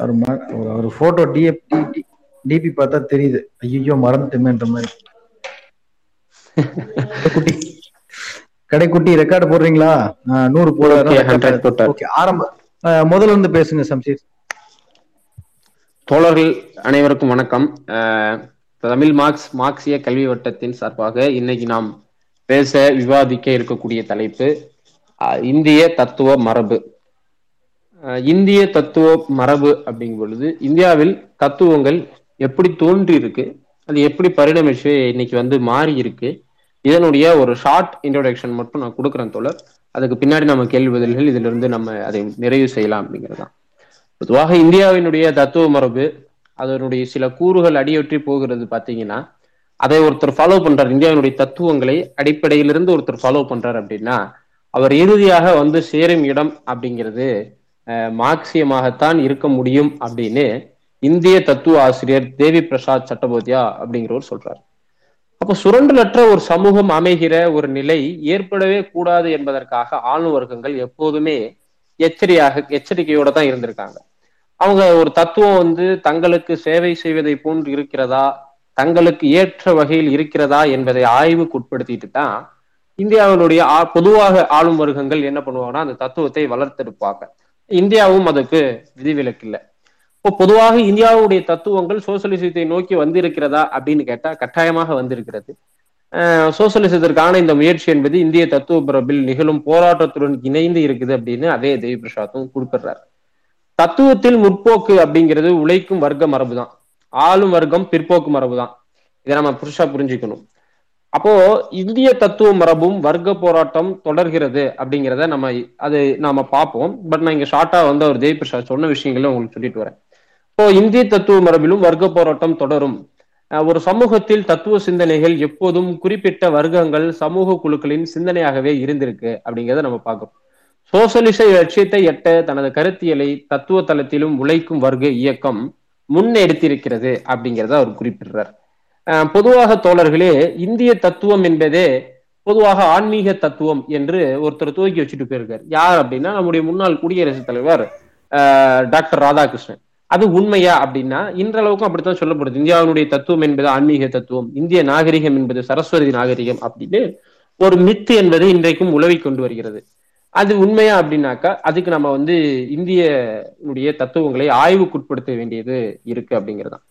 ம- அவர் photo டிஎப் DP பார்த்தா தெரியுது. ஐயோ மறந்துட்டுமேன்ற மாதிரி. குட்டி கடைக்குட்டி ரெக்கார்டு போடுறீங்களா? நூறு Okay, 100 போட்டார். ஓகே ஆரம்ப முதல்ல இருந்து பேசுங்க சம்சீர். தோழர்கள் அனைவருக்கும் வணக்கம். தமிழ் மார்க்ஸ் மார்க்சிய கல்வி வட்டத்தின் சார்பாக இன்னைக்கு நாம் பேச விவாதிக்க இருக்கக்கூடிய தலைப்பு இந்திய தத்துவ மரபு. இந்திய தத்துவ மரபு அப்படிங்கும் பொழுது இந்தியாவில் தத்துவங்கள் எப்படி தோன்றி இருக்கு அது எப்படி பரிணமிச்சு இன்னைக்கு வந்து மாறி இருக்கு இதனுடைய ஒரு ஷார்ட் இன்ட்ரோடக்ஷன் மட்டும் நான் கொடுக்குறேன் தோழர். அதுக்கு பின்னாடி நம்ம கேள்வி பதில்கள் இதுல இருந்து நம்ம அதை நிறைவு செய்யலாம் அப்படிங்கிறதுதான் பொதுவாக இந்தியாவினுடைய தத்துவ மரபு அதனுடைய சில கூறுகள் அடியொற்றி போகிறது பாத்தீங்கன்னா அதை ஒருத்தர் ஃபாலோ பண்றார். இந்தியாவினுடைய தத்துவங்களை அடிப்படையிலிருந்து ஒருத்தர் ஃபாலோ பண்றார் அப்படின்னா அவர் இறுதியாக வந்து சேரும் இடம் அப்படிங்கிறது மார்க்சியமாகத்தான் இருக்க முடியும் அப்படின்னு இந்திய தத்துவ ஆசிரியர் தேவி பிரசாத் சட்டபோதியா அப்படிங்கிறவர் சொல்றாரு. அப்போ சுரண்டலற்ற ஒரு சமூகம் அமைகிற ஒரு நிலை ஏற்படவே கூடாது என்பதற்காக ஆளும் வர்க்கங்கள் எப்போதுமே எச்சரியாக எச்சரிக்கையோட தான் இருந்திருக்காங்க. அவங்க ஒரு தத்துவம் வந்து தங்களுக்கு சேவை செய்வதை போன்று இருக்கிறதா தங்களுக்கு ஏற்ற வகையில் இருக்கிறதா என்பதை ஆய்வுக்கு உட்படுத்திட்டு தான் இந்தியாவினுடைய ஆ- பொதுவாக ஆளும் வர்க்கங்கள் என்ன பண்ணுவாங்கன்னா அந்த தத்துவத்தை வளர்த்தெடுப்பாங்க. இந்தியாவும் அதுக்கு விதிவிலக்கு இல்லை இப்போ பொதுவாக இந்தியாவுடைய தத்துவங்கள் சோசியலிசத்தை நோக்கி வந்திருக்கிறதா அப்படின்னு கேட்டா கட்டாயமாக வந்திருக்கிறது. சோசியலிசத்திற்கான இந்த முயற்சி என்பது இந்திய தத்துவ பரப்பில் நிகழும் போராட்டத்துடன் இணைந்து இருக்குது அப்படின்னு அதே தேவி பிரசாத்தும் குறிப்பிடுறார். தத்துவத்தில் முற்போக்கு அப்படிங்கிறது உழைக்கும் வர்க்க மரபு தான் ஆளும் வர்க்கம் பிற்போக்கு மரபு தான் இதை நம்ம புதுசா புரிஞ்சுக்கணும். அப்போ இந்திய தத்துவ மரபும் வர்க்க போராட்டம் தொடர்கிறது அப்படிங்கிறத நம்ம அது நாம பார்ப்போம். பட் நான் இங்க ஷார்ட்டா வந்து அவர் தேவி சொன்ன விஷயங்களும் உங்களுக்கு சொல்லிட்டு வரேன். இப்போ இந்திய தத்துவ மரபிலும் வர்க்க போராட்டம் தொடரும். ஒரு சமூகத்தில் தத்துவ சிந்தனைகள் எப்போதும் குறிப்பிட்ட வர்க்கங்கள் சமூக குழுக்களின் சிந்தனையாகவே இருந்திருக்கு அப்படிங்கிறத நம்ம பார்க்கிறோம். சோசலிச லட்சியத்தை எட்ட தனது கருத்தியலை தத்துவ தளத்திலும் உழைக்கும் வர்க்க இயக்கம் முன்னெடுத்திருக்கிறது அப்படிங்கிறத அவர் குறிப்பிடுறார். பொதுவாக தோழர்களே இந்திய தத்துவம் என்பதே பொதுவாக ஆன்மீக தத்துவம் என்று ஒருத்தர் துவக்கி வச்சுட்டு போயிருக்கார். யார் அப்படின்னா நம்முடைய முன்னாள் குடியரசுத் தலைவர் டாக்டர் ராதாகிருஷ்ணன். அது உண்மையா அப்படின்னா இன்றளவுக்கும் அப்படித்தான் சொல்லப்படுது. இந்தியாவினுடைய தத்துவம் என்பது ஆன்மீக தத்துவம் இந்திய நாகரிகம் என்பது சரஸ்வதி நாகரிகம் அப்படின்னு ஒரு மித்து என்பது இன்றைக்கும் உலவி கொண்டு வருகிறது. அது உண்மையா அப்படின்னாக்கா அதுக்கு நம்ம வந்து இந்தியனுடைய தத்துவங்களை ஆய்வுக்குட்படுத்த வேண்டியது இருக்கு அப்படிங்கிறதான்.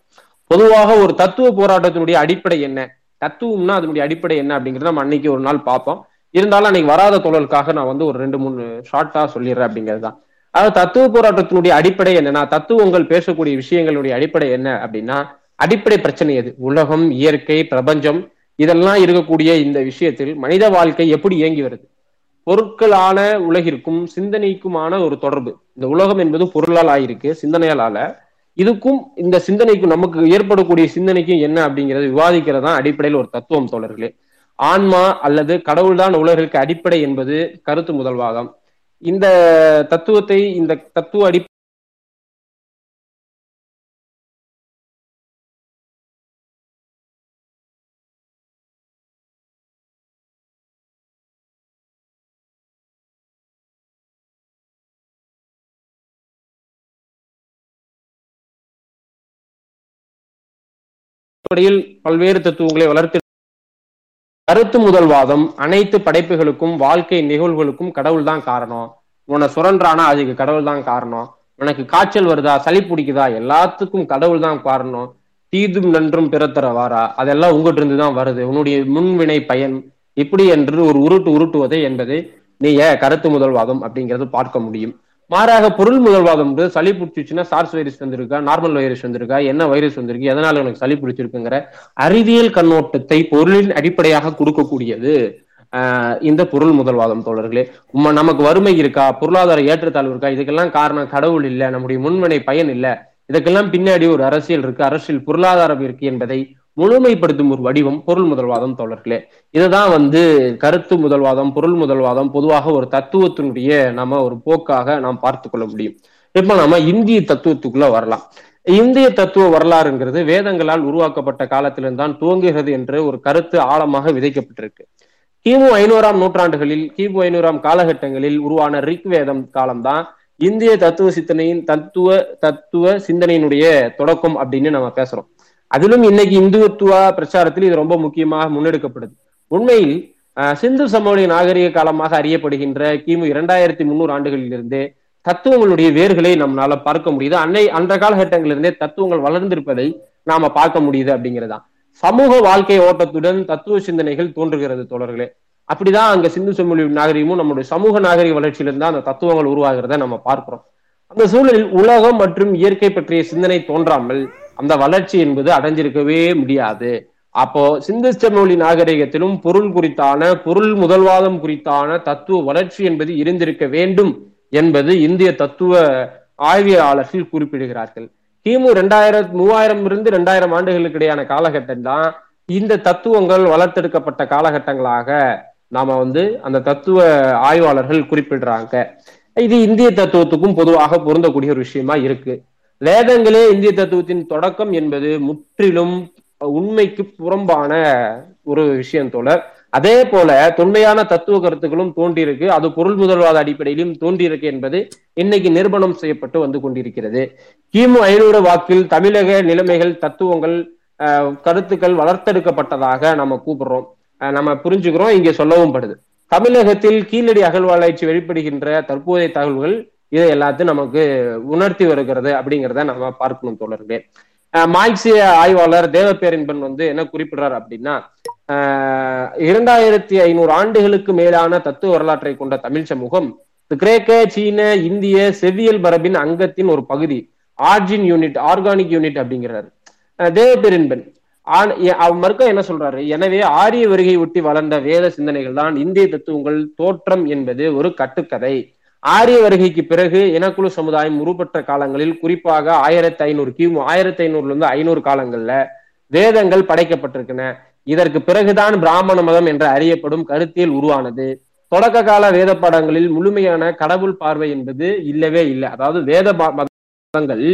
பொதுவாக ஒரு தத்துவ போராட்டத்தினுடைய அடிப்படை என்ன? தத்துவம்னா அதனுடைய அடிப்படை என்ன அப்படிங்கிறத நம்ம அன்னைக்கு ஒரு நாள் பார்ப்போம். இருந்தாலும் அன்னைக்கு வராத தொழிலுக்காக நான் வந்து ஒரு ரெண்டு மூணு ஷார்ட்டா சொல்லிடுறேன் அப்படிங்கிறது தான். அதாவது தத்துவ போராட்டத்தினுடைய அடிப்படை என்னன்னா தத்துவங்கள் பேசக்கூடிய விஷயங்களுடைய அடிப்படை என்ன அப்படின்னா அடிப்படை பிரச்சனை எது? உலகம் இயற்கை பிரபஞ்சம் இதெல்லாம் இருக்கக்கூடிய இந்த விஷயத்தில் மனித வாழ்க்கை எப்படி இயங்கி வருது? பொருட்களான உலகிற்கும் சிந்தனைக்குமான ஒரு தொடர்பு. இந்த உலகம் என்பது பொருளால் ஆயிருக்கு சிந்தனையால் ஆல இதுக்கும் இந்த சிந்தனைக்கும் நமக்கு ஏற்படக்கூடிய சிந்தனைக்கும் என்ன அப்படிங்கிறது விவாதிக்கிறதா அடிப்படையில் ஒரு தத்துவம் தோழர்களே. ஆன்மா அல்லது கடவுள்தான் உலகிற்கு அடிப்படை என்பது கருத்து முதல்வாகம். இந்த தத்துவத்தை இந்த தத்துவ அடி அடிப்படையில் பல்வேறு தத்துவங்களை வளர்த்து கருத்து முதல்வாதம் அனைத்து படைப்புகளுக்கும் வாழ்க்கை நிகழ்வுகளுக்கும் கடவுள் தான் காரணம். உன்னை சுரன்றானா அதுக்கு கடவுள் தான் காரணம். உனக்கு காய்ச்சல் வருதா சளி பிடிக்குதா எல்லாத்துக்கும் கடவுள் தான் காரணம். தீதும் நன்றும் பிறத்தர வாரா. அதெல்லாம் உங்ககிட்ட இருந்து தான் வருது. உன்னுடைய முன்வினை பயன் இப்படி என்று ஒரு உருட்டு உருட்டுவதை என்பதை ஏன் கருத்து முதல்வாதம் அப்படிங்கிறது பார்க்க முடியும். மாறாக பொருள் முதல்வாதம் வந்து சளி பிடிச்சிச்சுன்னா சார்ஸ் வைரஸ் வந்திருக்கா? நார்மல் வைரஸ் வந்திருக்கா? என்ன வைரஸ் வந்திருக்கு? எதனால எனக்கு சளி பிடிச்சிருக்குங்கிற அறிவியல் கண்ணோட்டத்தை பொருளின் அடிப்படையாக கொடுக்கக்கூடியது ஆஹ் இந்த பொருள் முதல்வாதம் தோழர்களே. நமக்கு வறுமை இருக்கா? பொருளாதார ஏற்றத்தாழ்வு இருக்கா? இதுக்கெல்லாம் காரணம் கடவுள் இல்ல நம்முடைய முன்வினை பயன் இல்ல. இதுக்கெல்லாம் பின்னாடி ஒரு அரசியல் இருக்கு. அரசியல் பொருளாதாரம் இருக்கு என்பதை முழுமைப்படுத்தும் ஒரு வடிவம் பொருள் முதல்வாதம் தோழர்களே. இதுதான் வந்து கருத்து முதல்வாதம் பொருள் முதல்வாதம் பொதுவாக ஒரு தத்துவத்தினுடைய நம்ம ஒரு போக்காக நாம் பார்த்து கொள்ள முடியும். இப்ப நாம இந்திய தத்துவத்துக்குள்ள வரலாம். இந்திய தத்துவ வரலாறுங்கிறது வேதங்களால் உருவாக்கப்பட்ட காலத்திலிருந்து தான் துவங்குகிறது என்று ஒரு கருத்து ஆழமாக விதைக்கப்பட்டிருக்கு. கிமு ஐநூறாம் நூற்றாண்டுகளில் கிமு ஐநூறாம் காலகட்டங்களில் உருவான ரிக் வேதம் காலம்தான் இந்திய தத்துவ சிந்தனையின் தத்துவ தத்துவ சிந்தனையினுடைய தொடக்கம் அப்படின்னு நம்ம பேசுறோம். அதிலும் இன்னைக்கு இந்துத்துவ பிரச்சாரத்தில் இது ரொம்ப முக்கியமாக முன்னெடுக்கப்படுது. உண்மையில் சிந்து சமவெளி நாகரிக காலமாக அறியப்படுகின்ற கிமு இரண்டாயிரத்தி முன்னூறு ஆண்டுகளிலிருந்தே தத்துவங்களுடைய வேர்களை நம்மளால பார்க்க முடியுது. அன்னை அந்த காலகட்டங்களிலிருந்தே தத்துவங்கள் வளர்ந்திருப்பதை நாம பார்க்க முடியுது அப்படிங்கிறதா சமூக வாழ்க்கை ஓட்டத்துடன் தத்துவ சிந்தனைகள் தோன்றுகிறது தோழர்களே. அப்படிதான் அங்க சிந்து சமவெளி நாகரிகமும் நம்முடைய சமூக நாகரிக வளர்ச்சியிலிருந்து அந்த தத்துவங்கள் உருவாகிறத நம்ம பார்க்கிறோம். அந்த சூழலில் உலகம் மற்றும் இயற்கை பற்றிய சிந்தனை தோன்றாமல் அந்த வளர்ச்சி என்பது அடைஞ்சிருக்கவே முடியாது. அப்போ சிந்து சமவெளி நாகரிகத்திலும் பொருள் குறித்தான பொருள் முதல்வாதம் குறித்தான தத்துவ வளர்ச்சி என்பது இருந்திருக்க வேண்டும் என்பது இந்திய தத்துவ ஆய்வியலாளர்கள் குறிப்பிடுகிறார்கள். கிமு ரெண்டாயிரம் மூவாயிரம் இருந்து ரெண்டாயிரம் ஆண்டுகளுக்கு இடையான காலகட்டம் தான் இந்த தத்துவங்கள் வளர்த்தெடுக்கப்பட்ட காலகட்டங்களாக நாம வந்து அந்த தத்துவ ஆய்வாளர்கள் குறிப்பிடுறாங்க. இது இந்திய தத்துவத்துக்கும் பொதுவாக பொருந்தக்கூடிய ஒரு விஷயமா இருக்கு. வேதங்களே இந்திய தத்துவத்தின் தொடக்கம் என்பது முற்றிலும் உண்மைக்கு புறம்பான ஒரு விஷயம் தோழர். அதே போல தொன்மையான தத்துவ கருத்துக்களும் தோன்றியிருக்கு. அது பொருள் முதல்வாத அடிப்படையிலும் தோன்றியிருக்கு என்பது இன்னைக்கு நிரூபணம் செய்யப்பட்டு வந்து கொண்டிருக்கிறது. கிமு ஐநூறு வாக்கில் தமிழக நிலைமைகள் தத்துவங்கள் கருத்துக்கள் வளர்த்தெடுக்கப்பட்டதாக நம்ம கூப்பிடுறோம். நம்ம புரிஞ்சுக்கிறோம். இங்கே சொல்லவும் படுது. தமிழகத்தில் கீழடி அகழ்வாராய்ச்சி வெளிப்படுகின்ற தற்போதைய தகவல்கள் இதை எல்லாத்தையும் நமக்கு உணர்த்தி வருகிறது அப்படிங்கிறத நம்ம பார்க்கணும் தோழர்களே. மார்க்சிய ஆய்வாளர் தேவப்பேரின்பன் வந்து என்ன குறிப்பிடுறார் அப்படின்னா ஆஹ் இரண்டாயிரத்தி ஐநூறு ஆண்டுகளுக்கு மேலான தத்துவ வரலாற்றை கொண்ட தமிழ் சமூகம் கிரேக்க சீன இந்திய செவ்வியல் மரபின் அங்கத்தின் ஒரு பகுதி ஆர்ஜின் யூனிட் ஆர்கானிக் யூனிட் அப்படிங்கிறாரு. அஹ் தேவபெருன்பன் ஆன் மறுக்க என்ன சொல்றாரு? எனவே ஆரிய வருகை ஒட்டி வளர்ந்த வேத சிந்தனைகள் தான் இந்திய தத்துவங்கள் தோற்றம் என்பது ஒரு கட்டுக்கதை. ஆரிய வருகைக்கு பிறகு இனக்குழு சமுதாயம் உருப்பெற்ற காலங்களில் குறிப்பாக ஆயிரத்தி ஐநூறு கிமு ஆயிரத்தி ஐநூறுல இருந்து ஐநூறு காலங்கள்ல வேதங்கள் படைக்கப்பட்டிருக்கின. இதற்கு பிறகுதான் பிராமண மதம் என்று அறியப்படும் கருத்தியல் உருவானது. தொடக்க கால வேத பாடங்களில் முழுமையான கடவுள் பார்வை என்பது இல்லவே இல்லை. அதாவது வேத மதங்கள் மதங்கள்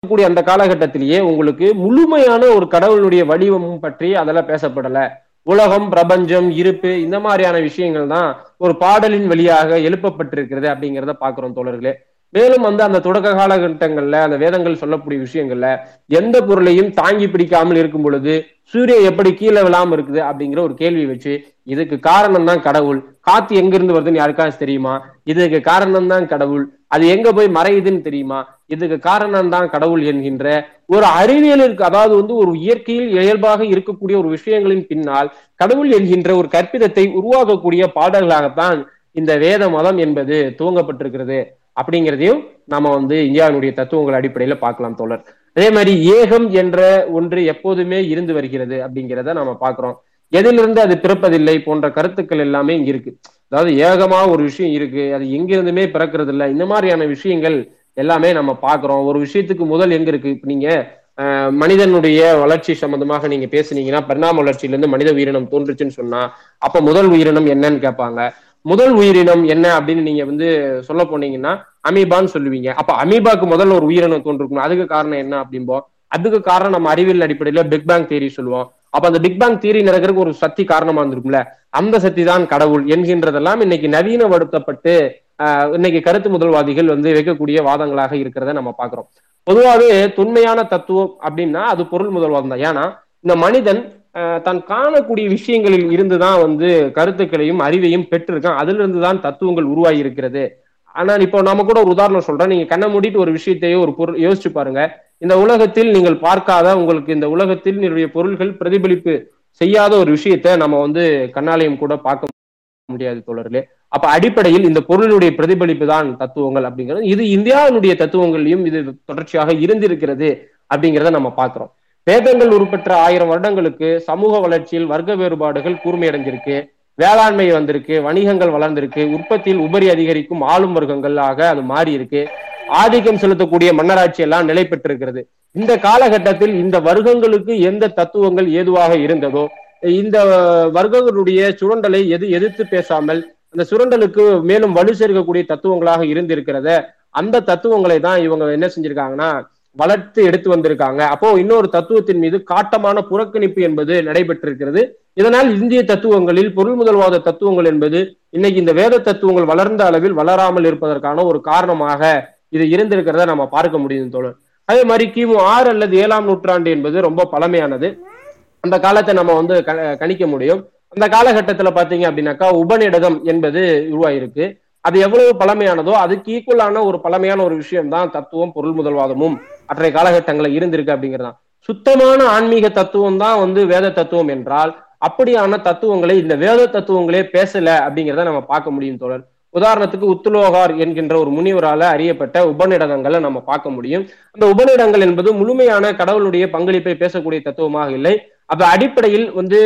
இருக்கக்கூடிய அந்த காலகட்டத்திலேயே உங்களுக்கு முழுமையான ஒரு கடவுளுடைய வடிவம் பற்றி அதெல்லாம் பேசப்படல. உலகம் பிரபஞ்சம் இருப்பு இந்த மாதிரியான விஷயங்கள் தான் ஒரு பாடலின் வழியாக எழுப்பப்பட்டிருக்கிறது அப்படிங்கிறத பாக்குறோம் தோழர்களே. மேலும் வந்து அந்த தொடக்க காலகட்டங்கள்ல அந்த வேதங்கள் சொல்லக்கூடிய விஷயங்கள்ல எந்த பொருளையும் தாங்கி பிடிக்காமல் இருக்கும் பொழுது சூரியன் எப்படி கீழே விழாம இருக்குது அப்படிங்கிற ஒரு கேள்வி வச்சு இதுக்கு காரணம் தான் கடவுள். காத்து எங்க இருந்து வருதுன்னு யாருக்காச்சும் தெரியுமா? இதுக்கு காரணம் தான் கடவுள். அது எங்க போய் மறையுதுன்னு தெரியுமா? இதுக்கு காரணம் தான் கடவுள் என்கின்ற ஒரு அறிவியலிற்கு அதாவது வந்து ஒரு இயற்கையில் இயல்பாக இருக்கக்கூடிய ஒரு விஷயங்களின் பின்னால் கடவுள் என்கின்ற ஒரு கற்பிதத்தை உருவாக்கக்கூடிய பாடல்களாகத்தான் இந்த வேத மதம் என்பது துவங்கப்பட்டிருக்கிறது. அப்படிங்கிறதையும் நாம வந்து இந்தியாவினுடைய தத்துவங்கள் அடிப்படையில பார்க்கலாம் தோழர். அதே மாதிரி ஏகம் என்ற ஒன்று எப்போதுமே இருந்து வருகிறது அப்படிங்கிறத நாம பாக்குறோம் எதிலிருந்து அது பிறப்பதில்லை போன்ற கருத்துக்கள் எல்லாமே இங்க இருக்கு. அதாவது ஏகமா ஒரு விஷயம் இருக்கு அது எங்கிருந்துமே பிறக்கிறது இல்லை இந்த மாதிரியான விஷயங்கள் எல்லாமே நம்ம பாக்குறோம். ஒரு விஷயத்துக்கு முதல் எங்க இருக்கு? இப்ப நீங்க மனிதனுடைய வளர்ச்சி சம்பந்தமாக நீங்க பேசுனீங்கன்னா பரிணாம வளர்ச்சியிலிருந்து மனித உயிரினம் தோன்றுச்சுன்னு சொன்னா அப்ப முதல் உயிரினம் என்னன்னு கேட்பாங்க. முதல் உயிரினம் என்ன அப்படின்னு நீங்க வந்து சொல்ல போனீங்கன்னா அமீபான்னு சொல்லுவீங்க. அப்ப அமீபாக்கு முதல்ல ஒரு உயிரினம் தோன்றிருக்கணும் அதுக்கு காரணம் என்ன அப்படிம்போம் அதுக்கு காரணம் நம்ம அறிவியல் அடிப்படையில பிக் பேங் தியரி சொல்லுவோம். அப்ப அந்த பிக் பேங் தியரி நடக்கிறதுக்கு ஒரு சக்தி காரணமா இருந்திருக்கும்ல. அந்த சக்தி தான் கடவுள் என்கின்றதெல்லாம் இன்னைக்கு நவீனப்படுத்தப்பட்டு இன்னைக்கு கருத்து முதல்வாதிகள் வந்து வைக்கக்கூடிய வாதங்களாக இருக்கிறத நம்ம பாக்குறோம் பொதுவாகவே தொன்மையான தத்துவம் அப்படின்னா அது பொருள் முதல்வாதம் தான். ஏன்னா இந்த மனிதன் தான் காணக்கூடிய விஷயங்களில் இருந்துதான் வந்து கருத்துக்களையும் அறிவையும் பெற்றிருக்கான். அதிலிருந்து தான் தத்துவங்கள் உருவாகி இருக்கிறது ஆனால் இப்போ நாம கூட ஒரு உதாரணம் சொல்றேன். நீங்க கண்ணை மூடிட்டு ஒரு விஷயத்தையோ ஒரு பொருள் யோசிச்சு பாருங்க. இந்த உலகத்தில் நீங்கள் பார்க்காத உங்களுக்கு இந்த உலகத்தில் என்னுடைய பொருள்கள் பிரதிபலிப்பு செய்யாத ஒரு விஷயத்தை நம்ம வந்து கண்ணாலயம் கூட பார்க்க முடியாது தோழர்களே. அப்ப அடிப்படையில் இந்த பொருளுடைய பிரதிபலிப்பு தான் தத்துவங்கள் அப்படிங்கிறது. இது இந்தியாவினுடைய தத்துவங்களையும் இது தொடர்ச்சியாக இருந்திருக்கிறது அப்படிங்கிறத நம்ம பார்க்கிறோம். வேதங்கள் உருப்பெற்ற ஆயிரம் வருடங்களுக்கு சமூக வளர்ச்சியில் வர்க்க வேறுபாடுகள் கூர்மையடைஞ்சிருக்கு. வேளாண்மை வந்திருக்கு வணிகங்கள் வளர்ந்திருக்கு உற்பத்தியில் உபரி அதிகரிக்கும் ஆளும் வர்க்கங்களாக அது மாறி இருக்கு ஆதிக்கம் செலுத்தக்கூடிய மன்னராட்சி எல்லாம் நிலை பெற்றிருக்கிறது. இந்த காலகட்டத்தில் இந்த வர்க்கங்களுக்கு எந்த தத்துவங்கள் ஏதுவாக இருந்ததோ இந்த வர்க்கங்களுடைய சுரண்டலை எது எதிர்த்து பேசாமல் அந்த சுரண்டலுக்கு மேலும் வலு சேர்க்கக்கூடிய தத்துவங்களாக இருந்திருக்கிறத அந்த தத்துவங்களை தான் இவங்க என்ன செஞ்சிருக்காங்கன்னா வளர்த்து எடுத்து வந்திருக்காங்க. அப்போ இன்னொரு தத்துவத்தின் மீது காட்டமான புறக்கணிப்பு என்பது நடைபெற்றிருக்கிறது. இதனால் இந்திய தத்துவங்களில் பொருள் முதல்வாத தத்துவங்கள் என்பது இன்னைக்கு இந்த வேத தத்துவங்கள் வளர்ந்த அளவில் வளராமல் இருப்பதற்கான ஒரு காரணமாக இது இருந்திருக்கிறத நம்ம பார்க்க முடியும் தோழர். அதே மாதிரி கிமு ஆறு அல்லது ஏழாம் நூற்றாண்டு என்பது ரொம்ப பழமையானது. அந்த காலத்தை நம்ம வந்து கணிக்க முடியும். அந்த காலகட்டத்துல பாத்தீங்க அப்படின்னாக்கா உபநிடதம் என்பது உருவாயிருக்கு. அது எவ்வளவு பழமையானதோ அதுக்கு ஈக்குவலான ஒரு பழமையான ஒரு விஷயம் தான் தத்துவம் பொருள் முதல்வாதமும் அற்றைய காலகட்டங்களில் இருந்திருக்கு அப்படிங்கிறதான். சுத்தமான ஆன்மீக தத்துவம் தான் வந்து வேத தத்துவம் என்றால் அப்படியான தத்துவங்களை இந்த வேத தத்துவங்களே பேசல அப்படிங்கிறத நம்ம பார்க்க முடியும் தோழர். உதாரணத்துக்கு உத்துலோகார் என்கின்ற ஒரு முனிவரால அறியப்பட்ட உபநிடதங்களை நம்ம பார்க்க முடியும். அந்த உபநிடங்கள் என்பது முழுமையான கடவுளுடைய பங்களிப்பை பேசக்கூடிய தத்துவமாக இல்லை. அது அடிப்படையில் வந்து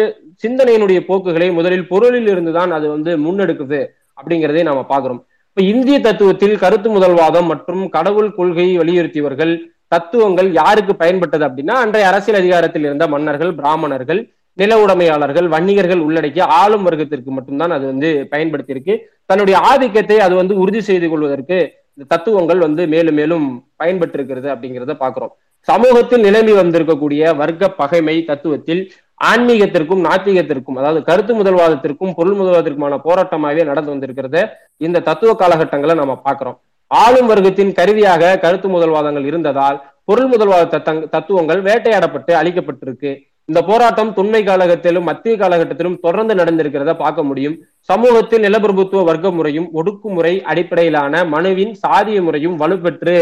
சிந்தனையினுடைய போக்குகளை முதலில் பொருளில் இருந்துதான் அது வந்து முன்னெடுக்குது அப்படிங்கிறதை நாம பாக்குறோம் இப்ப இந்திய தத்துவத்தில் கருத்து முதல்வாதம் மற்றும் கடவுள் கொள்கையை வலியுறுத்தியவர்கள் தத்துவங்கள் யாருக்கு பயன்பட்டது அப்படின்னா அன்றைய அரசியல் அதிகாரத்தில் இருந்த மன்னர்கள் பிராமணர்கள் நில உடைமையாளர்கள் வன்னிகர்கள் உள்ளடக்கிய ஆளும் வர்க்கத்திற்கு மட்டும்தான் அது வந்து பயன்படுத்தியிருக்கு. தன்னுடைய ஆதிக்கத்தை அது வந்து உறுதி செய்து கொள்வதற்கு இந்த தத்துவங்கள் வந்து மேலும் மேலும் பயன்பட்டு இருக்கிறது அப்படிங்கிறத பாக்குறோம் சமூகத்தில் நிலைமை வந்திருக்கக்கூடிய வர்க்க பகைமை தத்துவத்தில் ஆன்மீகத்திற்கும் நாத்திகத்திற்கும் அதாவது கருத்து முதல்வாதத்திற்கும் பொருள் முதல்வாதத்திற்குமான போராட்டமாகவே நடந்து வந்திருக்கிறத. இந்த தத்துவ காலகட்டங்களை நம்ம பார்க்கிறோம். ஆளும் வர்க்கத்தின் கருவியாக கருத்து முதல்வாதங்கள் இருந்ததால் பொருள் முதல்வாத தத்தங் தத்துவங்கள் வேட்டையாடப்பட்டு அழிக்கப்பட்டிருக்கு. இந்த போராட்டம் தொன்மை காலகட்டத்திலும் மத்திய காலகட்டத்திலும் தொடர்ந்து நடந்திருக்கிறத பார்க்க முடியும். சமூகத்தில் நிலப்பிரபுத்துவ வர்க்க முறையும் ஒடுக்குமுறை அடிப்படையிலான மனுவின் சாதிய முறையும் வலுப்பெற்று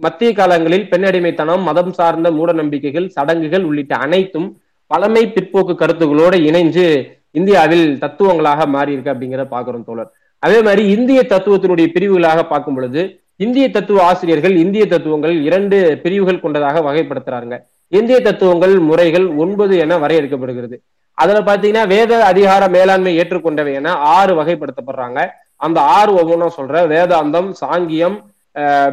மத்திய காலங்களில் பெண்ணடிமைத்தனம் மதம் சார்ந்த மூட நம்பிக்கைகள் சடங்குகள் உள்ளிட்ட அனைத்தும் பழமை பிற்போக்கு கருத்துக்களோடு இணைஞ்சு இந்தியாவில் தத்துவங்களாக மாறி இருக்கு அப்படிங்கிறத பாக்குறோம் தோழர். அதே மாதிரி இந்திய தத்துவத்தினுடைய பிரிவுகளாக பார்க்கும் பொழுது இந்திய தத்துவ ஆசிரியர்கள் இந்திய தத்துவங்கள் இரண்டு பிரிவுகள் கொண்டதாக வகைப்படுத்துறாங்க இந்திய தத்துவங்கள் முறைகள் ஒன்பது என வரையறுக்கப்படுகிறது. அதுல பாத்தீங்கன்னா வேத அதிகார மேலாண்மை ஏற்றுக்கொண்டவை என ஆறு வகைப்படுத்தப்படுறாங்க. அந்த ஆறு ஒவ்வொன்றும் சொல்ற வேதாந்தம் சாங்கியம்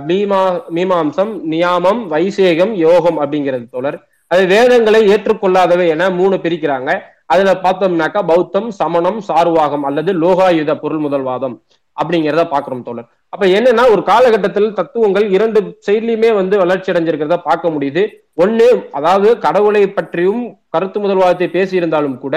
மீமா மீமாம்சம் நியாமம் வைசேகம் யோகம் அப்படிங்கிறது தோழர். அது வேதங்களை ஏற்றுக்கொள்ளாதவை என மூணு பிரிக்கிறாங்க. அதுல பார்த்தோம்னாக்கா பௌத்தம் சமணம் சார்வாகம் அல்லது லோகாயுத பொருள் முதல்வாதம் அப்படிங்கிறத பாக்குறோம் தோழர். அப்ப என்னன்னா ஒரு காலகட்டத்தில் தத்துவங்கள் இரண்டு செயலியுமே வந்து வளர்ச்சி அடைஞ்சிருக்கிறத பார்க்க முடியுது. ஒண்ணு அதாவது கடவுளை பற்றியும் கருத்து முதல்வாதத்தை பேசியிருந்தாலும் கூட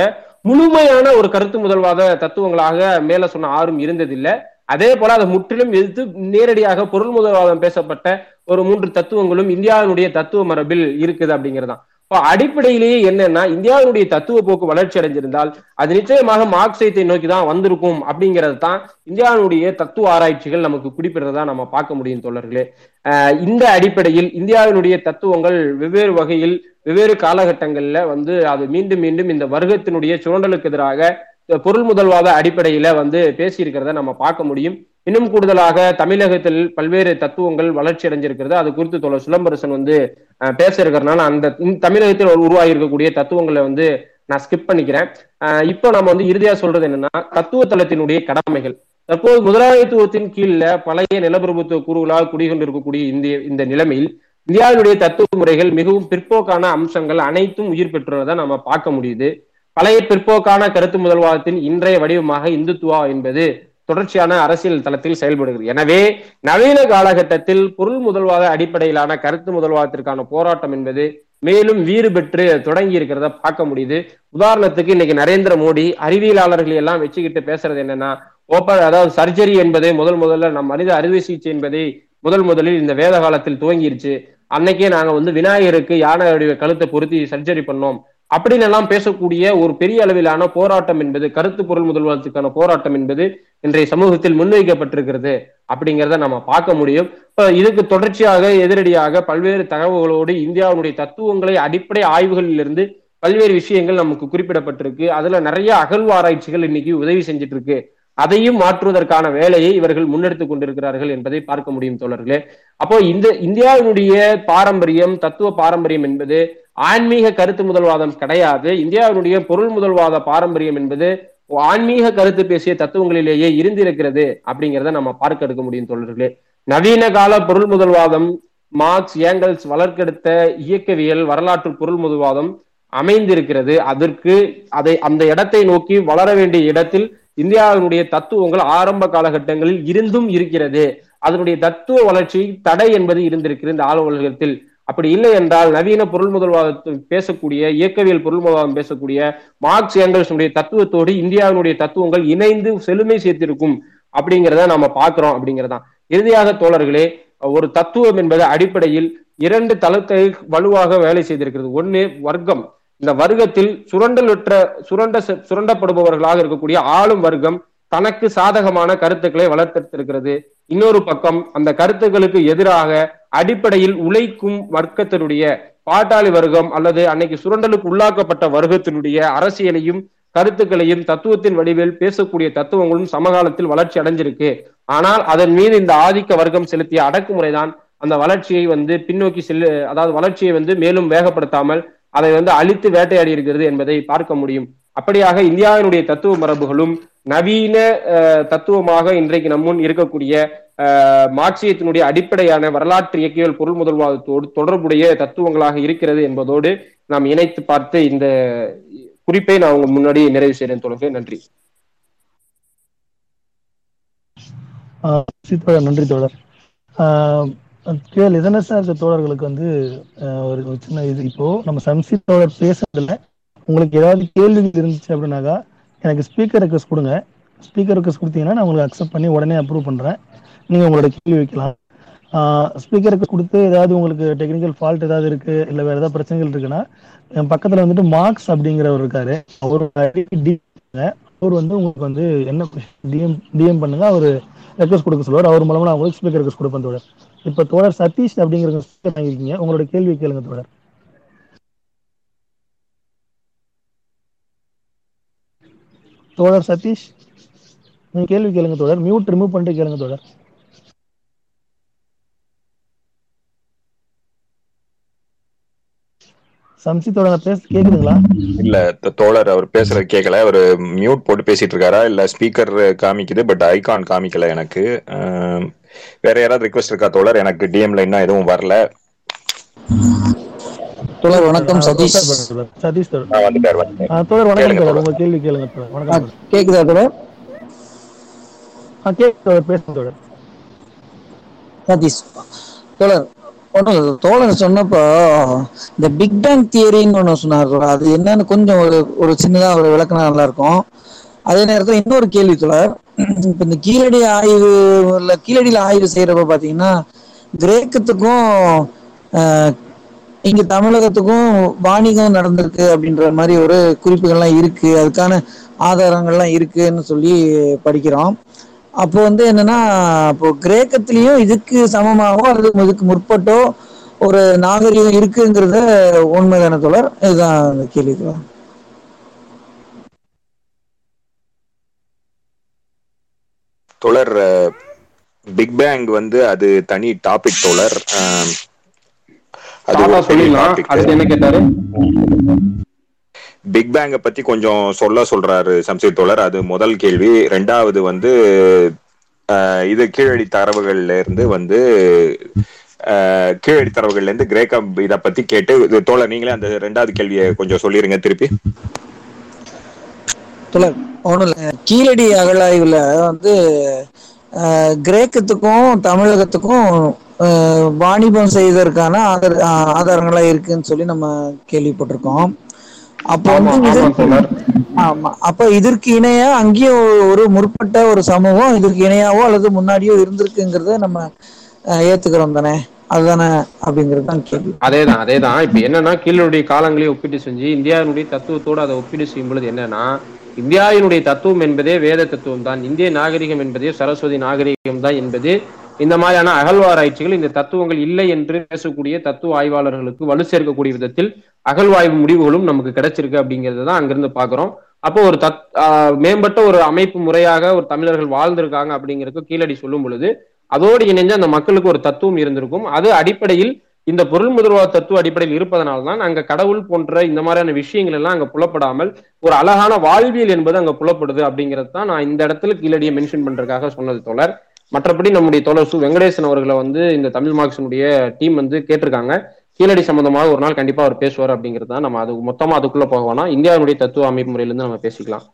முழுமையான ஒரு கருத்து முதல்வாத தத்துவங்களாக மேல சொன்ன ஆறும் இருந்ததில்லை. அதே போல அதை முற்றிலும் எதிர்த்து நேரடியாக பொருள் முதல்வாதம் பேசப்பட்ட ஒரு மூன்று தத்துவங்களும் இந்தியாவினுடைய தத்துவ மரபில் இருக்குது அப்படிங்கிறதான். இப்போ அடிப்படையிலேயே என்னன்னா இந்தியாவினுடைய தத்துவ போக்கு வளர்ச்சி அடைஞ்சிருந்தால் அது நிச்சயமாக மார்க்சியத்தை நோக்கி தான் வந்திருக்கும் அப்படிங்கிறது தான் இந்தியாவினுடைய தத்துவ ஆராய்ச்சிகள் நமக்கு குறிப்பிடுறதா நம்ம பார்க்க முடியும் தோழர்களே. இந்த அடிப்படையில் இந்தியாவினுடைய தத்துவங்கள் வெவ்வேறு வகையில் வெவ்வேறு காலகட்டங்கள்ல வந்து அது மீண்டும் மீண்டும் இந்த வர்க்கத்தினுடைய சுரண்டலுக்கு எதிராக பொருள் முதல்வாத அடிப்படையில வந்து பேசியிருக்கிறத நம்ம பார்க்க முடியும். இன்னும் கூடுதலாக தமிழகத்தில் பல்வேறு தத்துவங்கள் வளர்ச்சி அடைஞ்சிருக்கிறது. அது குறித்து தோழர் சிலம்பரசன் வந்து பேச இருக்கிறதுனால அந்த தமிழகத்தில் உருவாகி இருக்கக்கூடிய தத்துவங்களை வந்து நான் ஸ்கிப் பண்ணிக்கிறேன். இப்போ நம்ம வந்து இறுதியா சொல்றது என்னன்னா தத்துவ தளத்தினுடைய கடமைகள். தற்போது முதலாளித்துவத்தின் கீழ்ல பழைய நிலப்பிரபுத்துவ கூறுகளாக குடிகொண்டிருக்கக்கூடிய இந்திய இந்த நிலைமையில் இந்தியாவினுடைய தத்துவ முறைகள் மிகவும் பிற்போக்கான அம்சங்கள் அனைத்தும் உயிர் பெற்றுள்ளதை நம்ம பார்க்க முடியுது. பழைய பிற்போக்கான கருத்து முதல்வாதத்தின் இன்றைய வடிவமாக இந்துத்துவா என்பது தொடர்ச்சியான அரசியல் தளத்தில் செயல்படுகிறது. எனவே நவீன காலகட்டத்தில் பொருள் முதல்வாத அடிப்படையிலான கருத்து முதல்வாதத்திற்கான போராட்டம் என்பது மேலும் வீறு பெற்று தொடங்கி இருக்கிறத பார்க்க முடியுது. உதாரணத்துக்கு இன்னைக்கு நரேந்திர மோடி அறிவியலாளர்கள் எல்லாம் வச்சுக்கிட்டு பேசுறது என்னன்னா ஓப்பன் அதாவது சர்ஜரி என்பதை முதல் முதல்ல நம் மனித அறுவை சிகிச்சை என்பதை முதல் முதலில் இந்த வேத காலத்தில் துவங்கிருச்சு. அன்னைக்கே நாங்க வந்து விநாயகருக்கு யானையுடைய கழுத்தை பொருத்தி சர்ஜரி பண்ணோம். அப்படின்னு எல்லாம் பேசக்கூடிய ஒரு பெரிய அளவிலான போராட்டம் என்பது கருத்து பொருள் முதல்வாதத்துக்கான போராட்டம் என்பது இன்றைய சமூகத்தில் முன்வைக்கப்பட்டிருக்கிறது அப்படிங்கிறத நம்ம பார்க்க முடியும். இப்ப இதுக்கு தொடர்ச்சியாக எதிரடியாக பல்வேறு தகவல்களோடு இந்தியாவுடைய தத்துவங்களை அடிப்படை ஆய்வுகளிலிருந்து பல்வேறு விஷயங்கள் நமக்கு குறிப்பிடப்பட்டிருக்கு. அதுல நிறைய அகழ்வாராய்ச்சிகள் இன்னைக்கு உதவி செஞ்சுட்டு இருக்கு அதையும் மாற்றுவதற்கான வேலையை இவர்கள் முன்னெடுத்துக் கொண்டிருக்கிறார்கள் என்பதை பார்க்க முடியும் தோழர்களே. அப்போ இந்த இந்தியாவினுடைய பாரம்பரியம் தத்துவ பாரம்பரியம் என்பது ஆன்மீக கருத்து முதல்வாதம் கிடையாது. இந்தியாவினுடைய பொருள் முதல்வாத பாரம்பரியம் என்பது ஆன்மீக கருத்து பேசிய தத்துவங்களிலேயே இருந்திருக்கிறது அப்படிங்கிறத நம்ம பார்க்க எடுக்க முடியும் தோழர்களே. நவீன கால பொருள் முதல்வாதம் மார்க்ஸ் ஏங்கல்ஸ் வளர்க்கெடுத்த இயக்கவியல் வரலாற்று பொருள் முதல்வாதம் அமைந்திருக்கிறது. அதற்கு அதை அந்த இடத்தை நோக்கி வளர வேண்டிய இடத்தில் இந்தியாவினுடைய தத்துவங்கள் ஆரம்ப காலகட்டங்களில் இருந்தும் இருக்கிறது. அதனுடைய தத்துவ வளர்ச்சி தடை என்பது இருந்திருக்கிறது இந்த ஆளுநர்கள் அப்படி இல்லை என்றால் நவீன பொருள் முதல்வாதத்தை பேசக்கூடிய இயக்கவியல் பொருள் முதல்வாதம் பேசக்கூடிய மார்க்ஸ் ஏங்கல்ஸுடைய தத்துவத்தோடு இந்தியாவினுடைய தத்துவங்கள் இணைந்து செழுமை சேர்த்திருக்கும் அப்படிங்கிறத நம்ம பாக்குறோம் அப்படிங்கிறதான். இறுதியாக தோழர்களே ஒரு தத்துவம் என்பது அடிப்படையில் இரண்டு தளத்தை வலுவாக வேலை செய்திருக்கிறது. ஒன்று வர்க்கம். இந்த வர்க்கத்தில் சுரண்டலுற்ற சுரண்ட சுரண்டப்படுபவர்களாக இருக்கக்கூடிய ஆளும் வர்க்கம் தனக்கு சாதகமான கருத்துக்களை வளர்த்தெடுத்திருக்கிறது இன்னொரு பக்கம் அந்த கருத்துக்களுக்கு எதிராக அடிப்படையில் உழைக்கும் வர்க்கத்தினுடைய பாட்டாளி வர்க்கம் அல்லது அன்னைக்கு சுரண்டலுக்கு உள்ளாக்கப்பட்ட வர்க்கத்தினுடைய அரசியலையும் கருத்துக்களையும் தத்துவத்தின் வடிவில் பேசக்கூடிய தத்துவங்களும் சமகாலத்தில் வளர்ச்சி அடைஞ்சிருக்கு. ஆனால் அதன் மீது இந்த ஆதிக்க வர்க்கம் செலுத்திய அடக்குமுறைதான் அந்த வளர்ச்சியை வந்து பின்னோக்கி செல்லு அதாவது வளர்ச்சியை வந்து மேலும் வேகப்படுத்தாமல் அதை வந்து அழித்து வேட்டையாடி இருக்கிறது என்பதை பார்க்க முடியும். அப்படியாக இந்தியாவினுடைய தத்துவ மரபுகளும் நவீன தத்துவமாக இன்றைக்கு நம்முன் இருக்கக்கூடிய மார்க்சியத்தினுடைய அடிப்படையான வரலாற்று இயக்கியல் பொருள் முதல்வாதத்தோடு தொடர்புடைய தத்துவங்களாக இருக்கிறது என்பதோடு நாம் இணைத்து பார்த்து இந்த குறிப்பை நான் உங்க முன்னாடி நிறைவு செய்கிறேன் தொடர்பு நன்றி. நன்றி தோழர். கேள் இதனசா தோழர்களுக்கு வந்து ஒரு சின்ன இது. இப்போ நம்ம சம்சி தோழர் பேசுறதுல உங்களுக்கு ஏதாவது கேள்விகள் இருந்துச்சு அப்படின்னாக்கா எனக்கு ஸ்பீக்கர் ரெக்வஸ்ட் கொடுங்க. ஸ்பீக்கர் ரெக்வஸ்ட் கொடுத்தீங்கன்னா நான் உங்களுக்கு அக்செப்ட் பண்ணி உடனே அப்ரூவ் பண்ணுறேன் நீங்கள் உங்களோட கேள்வி வைக்கலாம். ஸ்பீக்கர் ரெக்வஸ்ட் கொடுத்து ஏதாவது உங்களுக்கு டெக்னிக்கல் ஃபால்ட் ஏதாவது இருக்கு இல்லை வேறு ஏதாவது பிரச்சனைகள் இருக்குன்னா என் பக்கத்தில் வந்துட்டு மார்க்ஸ் அப்படிங்கிறவர் இருக்காரு. அவர் அவர் வந்து உங்களுக்கு வந்து என்ன டிஎம் டிஎம் பண்ணுங்க. அவர் ரெக்வஸ்ட் கொடுக்க சொல்லுவார். அவர் மூலமாக நான் உங்களுக்கு ஸ்பீக்கர் ரெக்வஸ்ட் கொடுப்பேன் தோழர். இப்போ தோழர் சதீஷ் அப்படிங்கிற வாங்கியிருக்கீங்க. உங்களோட கேள்வி கேளுங்க தோழர். தோழர் சதீஷ் நீங்க கேள்வி கேளுங்க தோழர். மியூட் ரிமூவ் பண்ணிட்டு கேளுங்க தோழர். சம்சித்தோட பேச கேக்குதுங்களா? இல்ல தோழர் அவர் பேசுறது கேட்கல அவர் மியூட் போட்டு பேசிட்டு இருக்காரா? இல்ல ஸ்பீக்கர் காமிக்குது பட் ஐகான் காமிக்கல எனக்கு. வேற யாராவது ரிக்வஸ்ட் இருக்கா தோழர்? எனக்கு டிஎம்ல இன்னும் எதுவும் வரல. தோழர் வணக்கம் சதீஷ். சதீஷ் தோழர். தோழர் வணக்கம் தோழர். உங்க கேள்வி கேளுங்க தோழர். வணக்கம் கேக்குதா தோழர்? கேக்கு தோழர். பேசுங்க தோழர். சதீஷ். தோழர் ஒன்றும் தோழர் சொன்னப்போ இந்த பிக் பேங் தியரின்னு ஒன்று சொன்னார் அது என்னன்னு கொஞ்சம் ஒரு ஒரு சின்னதாக ஒரு விளக்குனா நல்லா இருக்கும் அதே நேரத்தில் இன்னொரு கேள்வி தோழர். இப்போ இந்த கீழடி ஆய்வு இல்லை கீழடியில் ஆய்வு செய்யறப்ப பார்த்தீங்கன்னா கிரேக்கத்துக்கும் இங்க தமிழகத்துக்கும் வாணிகம் நடந்திருக்கு அப்படின்ற மாதிரி ஒரு குறிப்புகள்லாம் இருக்கு. அதுக்கான ஆதாரங்கள்லாம் இருக்குன்னு சொல்லி படிக்கிறோம். அப்போ வந்து என்னன்னா இப்போ கிரேக்கத்திலையும் இதுக்கு சமமாகவோ அல்லது இதுக்கு முற்பட்டோ ஒரு நாகரிகம் இருக்குங்கிறத உண்மைதான தொடர் இதுதான் அந்த கேள்வி பிக் பேங் வந்து அது தனி டாபிக் தொடர் அது ஒரு சொல்லிடலாம் அடுத்து என்ன கேட்டாரு? பிக் பேங்க பத்தி கொஞ்சம் சொல்ல சொல்றாரு சம்சீர் தோழர். அது முதல் கேள்வி. ரெண்டாவது வந்து இது கீழடி தரவுகள்ல இருந்து வந்து கீழடி தரவுகள்ல இருந்து கிரேக்கம் இத பத்தி கேட்டு தோழர் நீங்களே அந்த ரெண்டாவது கேள்வியை கொஞ்சம் சொல்லிருங்க திருப்பி. தோழர் ஒன்றும் இல்லை. கீழடி அகழாய்வுல வந்து கிரேக்கத்துக்கும் தமிழகத்துக்கும் வாணிபம் செய்வதற்கான ஆதார ஆதாரங்களா இருக்குன்னு சொல்லி நம்ம கேள்விப்பட்டிருக்கோம். அப்போ வந்து ஆமா அப்ப இதற்கு இணையா அங்கேயும் ஒரு முற்பட்ட ஒரு சமூகம் இதற்கு இணையாவோ அல்லது முன்னாடியோ இருந்திருக்குங்கிறத நம்ம ஏத்துக்கிறோம் தானே? அதுதானே அப்படிங்கிறது தான் கேள்வி. அதேதான் அதேதான். இப்ப என்னன்னா கீழனுடைய காலங்களையும் ஒப்பீடு செஞ்சு இந்தியாவினுடைய தத்துவத்தோடு அதை ஒப்பீடு செய்யும் பொழுது என்னன்னா இந்தியாவினுடைய தத்துவம் என்பதே வேத தத்துவம் தான் இந்திய நாகரிகம் என்பதே சரஸ்வதி நாகரிகம் தான் என்பது இந்த மாதிரியான அகழ்வாராய்ச்சிகள் இந்த தத்துவங்கள் இல்லை என்று பேசக்கூடிய தத்துவ ஆய்வாளர்களுக்கு வலு சேர்க்கக்கூடிய விதத்தில் அகழ்வாய்வு முடிவுகளும் நமக்கு கிடைச்சிருக்கு அப்படிங்கிறத தான் அங்கிருந்து பாக்குறோம் அப்போ ஒரு தத் மேம்பட்ட ஒரு அமைப்பு முறையாக ஒரு தமிழர்கள் வாழ்ந்திருக்காங்க அப்படிங்கிறதுக்கு கீழடி சொல்லும் பொழுது அதோடு இணைஞ்சு அந்த மக்களுக்கு ஒரு தத்துவம் இருந்திருக்கும். அது அடிப்படையில் இந்த பொருள் முதல்வா தத்துவ அடிப்படையில் இருப்பதனால தான் அங்க கடவுள் போன்ற இந்த மாதிரியான விஷயங்கள் எல்லாம் அங்க புலப்படாமல் ஒரு அழகான வாழ்வியல் என்பது அங்க புலப்படுது அப்படிங்கிறது தான் நான் இந்த இடத்துல கீழடியை மென்ஷன் பண்றதுக்காக சொன்னது தோழர். மற்றபடி நம்முடைய தோழர் சு வெங்கடேசன் அவர்களை வந்து இந்த தமிழ் மார்க்ஸினுடைய டீம் வந்து கேட்டிருக்காங்க. கீழடி சம்பந்தமாக ஒரு நாள் கண்டிப்பா அவர் பேசுவார் அப்படிங்கிறது தான் நம்ம அது மொத்தமா அதுக்குள்ள போக இந்தியாவுடைய தத்துவ அமைப்பு முறையிலிருந்து நம்ம பேசிக்கலாம்.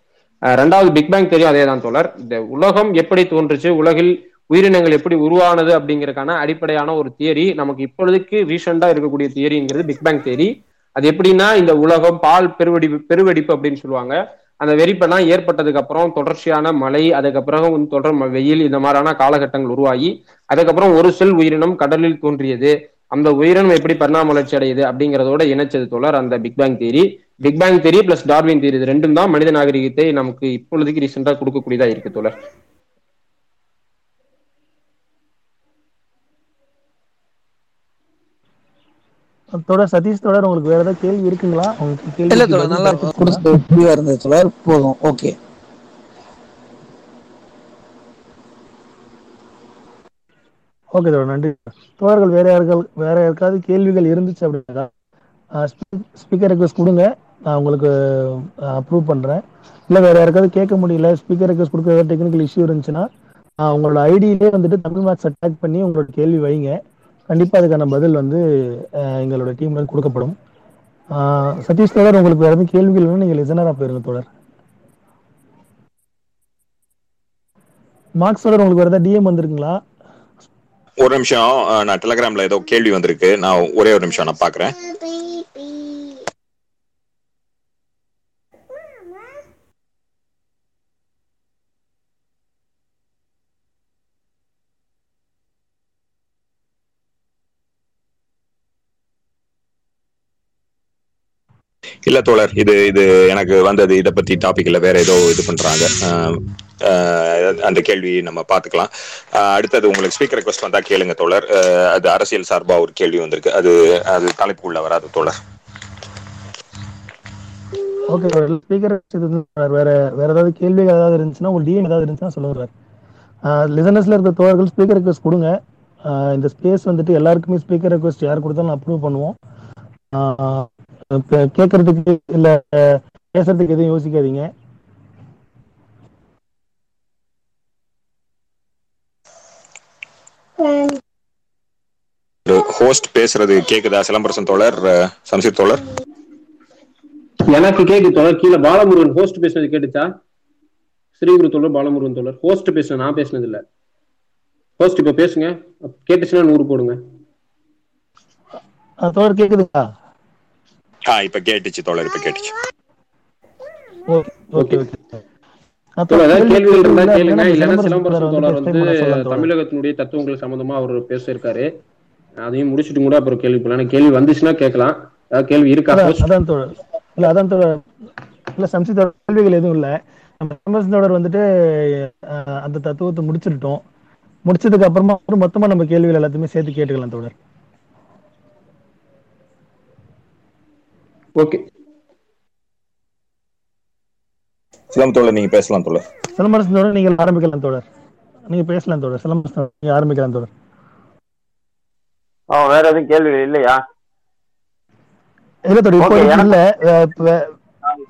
ரெண்டாவது பிக் பேங் தெரியும் அதே தான் தோழர். இந்த உலகம் எப்படி தோன்றுச்சு உலகில் உயிரினங்கள் எப்படி உருவானது அப்படிங்கறதுக்கான அடிப்படையான ஒரு தியரி நமக்கு இப்பொழுதுக்கு ரீசெண்டா இருக்கக்கூடிய தியரிங்கிறது பிக் பேங் தியரி. அது எப்படின்னா இந்த உலகம் பால் பெருவெடிப்பு பெருவெடிப்பு அப்படின்னு சொல்லுவாங்க. அந்த வெறிப்பெல்லாம் ஏற்பட்டதுக்கு அப்புறம் தொடர்ச்சியான மழை அதுக்கப்புறம் வந்து தொடர் வெயில் இந்த மாதிரியான காலகட்டங்கள் உருவாகி அதுக்கப்புறம் ஒரு செல் உயிரினம் கடலில் தோன்றியது. அந்த உயிரினம் எப்படி பரிணாம வளர்ச்சி அடையுது அப்படிங்கறதோட இணைச்சது தொடர் அந்த big bang theory big bang theory plus Darwin theory இது ரெண்டும் தான் மனித நாகரிகத்தை நமக்கு இப்பொழுதுக்கு ரீசெண்டா கொடுக்கக்கூடியதா இருக்கு தொடர் தொடர் சதீஷ் தொடர் உங்களுக்கு வேற ஏதாவது கேள்வி இருக்குங்களா? உங்களுக்கு கேள்வி இல்ல தோழர் நல்லா தெளிவா இருந்தது தோழர். போதும். ஓகே. ஓகே தோழர் நன்றி. தோழர்கள் வேற யார்கள் வேற யாருக்காவது கேள்விகள் இருந்துச்சு அப்படின்னா ஸ்பீக்கர் ரெக்வஸ்ட் கொடுங்க. நான் உங்களுக்கு அப்ரூவ் பண்றேன். இல்ல வேற யாருக்காவது கேட்க முடியல ஸ்பீக்கர் ரெக்வஸ்ட் கொடுக்க ஏதாவது டெக்னிக்கல் இஷ்யூ இருந்துச்சுன்னா உங்களோட ஐடியிலே வந்துட்டு தமிழ் மேக்ஸ் அட்டாக் பண்ணி உங்களோட கேள்வி வைங்க. கண்டிப்பா அதுக்கான பதில் வந்து எங்களோட டீம்ல இருந்து கொடுக்கப்படும் சதீஷ் தொடர் உங்களுக்கு வேற எதுவும் கேள்விகள் வேணும் நீங்க லிசனரா போயிருங்க தொடர் மார்க்ஸ் தொடர் உங்களுக்கு வேற ஏதாவது டிஎம் வந்திருக்குங்களா? ஒரு நிமிஷம். நான் டெலகிராம்ல ஏதோ கேள்வி வந்திருக்கு. நான் ஒரே ஒரு நிமிஷம் நான் பாக்குறேன். இல்ல தோழர் இது இது எனக்கு வந்தது இதை பத்தி டாபிக்ல வேற ஏதோ இது பண்றாங்க. அந்த கேள்வி நம்ம பாத்துக்கலாம். அடுத்தது உங்களுக்கு ஸ்பீக்கர் ரெக்வஸ்ட் வந்தா கேளுங்க தோழர். அது அரசியல் சார்பா ஒரு கேள்வி வந்திருக்கு. அது அது தலைப்புக்குள்ள வராது தோழர். ஓகே ஸ்பீக்கர் வேற வேற ஏதாவது கேள்விகள் ஏதாவது இருந்துச்சுன்னா உங்களுக்கு டிஎம் ஏதாவது இருந்துச்சுன்னா சொல்லுங்க லிசனர்ஸ்ல இருக்க தோழர்கள் ஸ்பீக்கர் ரெக்வஸ்ட் கொடுங்க. இந்த ஸ்பேஸ் வந்துட்டு எல்லாருக்குமே ஸ்பீக்கர் ரெக்வஸ்ட் யார் கொடுத்தாலும் அப்ரூவ் பண்ணுவோம். கேட்கறதுக்கு இல்ல பேசுறதுக்கு எதுவும் யோசிக்காதீங்க. ஹோஸ்ட் பேசுறது கேக்குதா? சிலம்பரசன் தோழர் சம்சீர் தோழர்? எனக்கு கேக்குது தோழர். கீழே பாலமுருகன் ஹோஸ்ட் பேசுனது கேட்டுச்சா? ஸ்ரீகுரு தோழர் பாலமுருகன் தோழர். ஹோஸ்ட் பேசுன நான் பேசுனது இல்ல ஹோஸ்ட் இப்ப பேசுங்க. கேட்டுச்சுன்னா நூறு போடுங்க. தோழர் கேக்குதுங்களா? ஆ இப்ப கேட்டுச்சு தோழர் இப்ப கேட்டுச்சு ஓகே. தமிழகத்தினுடைய தத்துவங்கள் சம்பந்தமா அவர் பேசியிருக்காரு அதையும் முடிச்சுட்டு கூட அப்புறம் கேள்வி போலாம் கேள்வி வந்துச்சுன்னா கேட்கலாம் ஏதாவது கேள்வி இருக்கா அதான் தோழர் இல்ல அதான் தோழர் இல்ல சம்சி தோழர் கேள்விகள் எதுவும் இல்ல நம்ம தோழர் வந்துட்டு அந்த தத்துவத்தை முடிச்சிருட்டோம் முடிச்சதுக்கு அப்புறமா மொத்தமா நம்ம கேள்விகள் எல்லாத்தையுமே சேர்த்து கேட்டுக்கலாம் தோழர் ஓகே. சிலம் தோழர் நீங்க பேசலாம் தோழர். சிலம்பரசன் தோழர் நீங்கள் ஆரம்பிக்கலாம் தோழர். நீங்க பேசலாம் தோழர் சிலம்பரசன் நீங்க ஆரம்பிக்கலாம் தோழர். ஆ, வேற எதுவும் கேள்விகள் இல்லையா? இல்ல தோழர் இல்ல.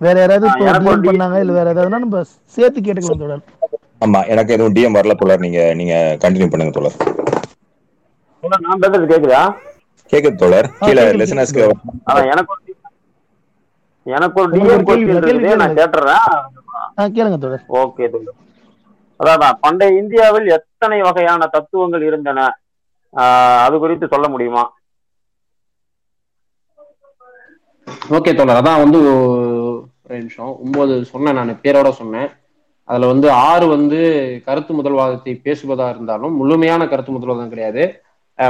வேற யாராவது பண்ணாங்க இல்ல வேற ஏதாவதுனா நம்ம சேர்த்து கேட்டுக்கலாம் தோழர். ஆமா எனக்கு எதுவும் டிஎம் வரல தோழர் நீங்க நீங்க கண்டினியூ பண்ணுங்க தோழர். நான் பேசுறது கேக்குதா? கேக்குது தோழர் கீழே லிசனர்ஸ்க்கு எனக்கு எனக்கு ஒரு டிஎம் கேள்வி, இருக்குது நான் கேளுங்க. கேட்டுறேன். கேளுங்க தோழர். ஓகே தோழர் அதான் பண்டைய இந்தியாவில் எத்தனை வகையான தத்துவங்கள் இருந்தன? அது குறித்து சொல்ல முடியுமா? ஓகே தோழர் அதான் வந்து ஒரு நிமிஷம். ஒன்பது சொன்னேன் நான் பேரோட சொன்னேன். அதுல வந்து ஆறு வந்து கருத்து முதல்வாதத்தை பேசுவதா இருந்தாலும் முழுமையான கருத்து முதல்வாதம் கிடையாது.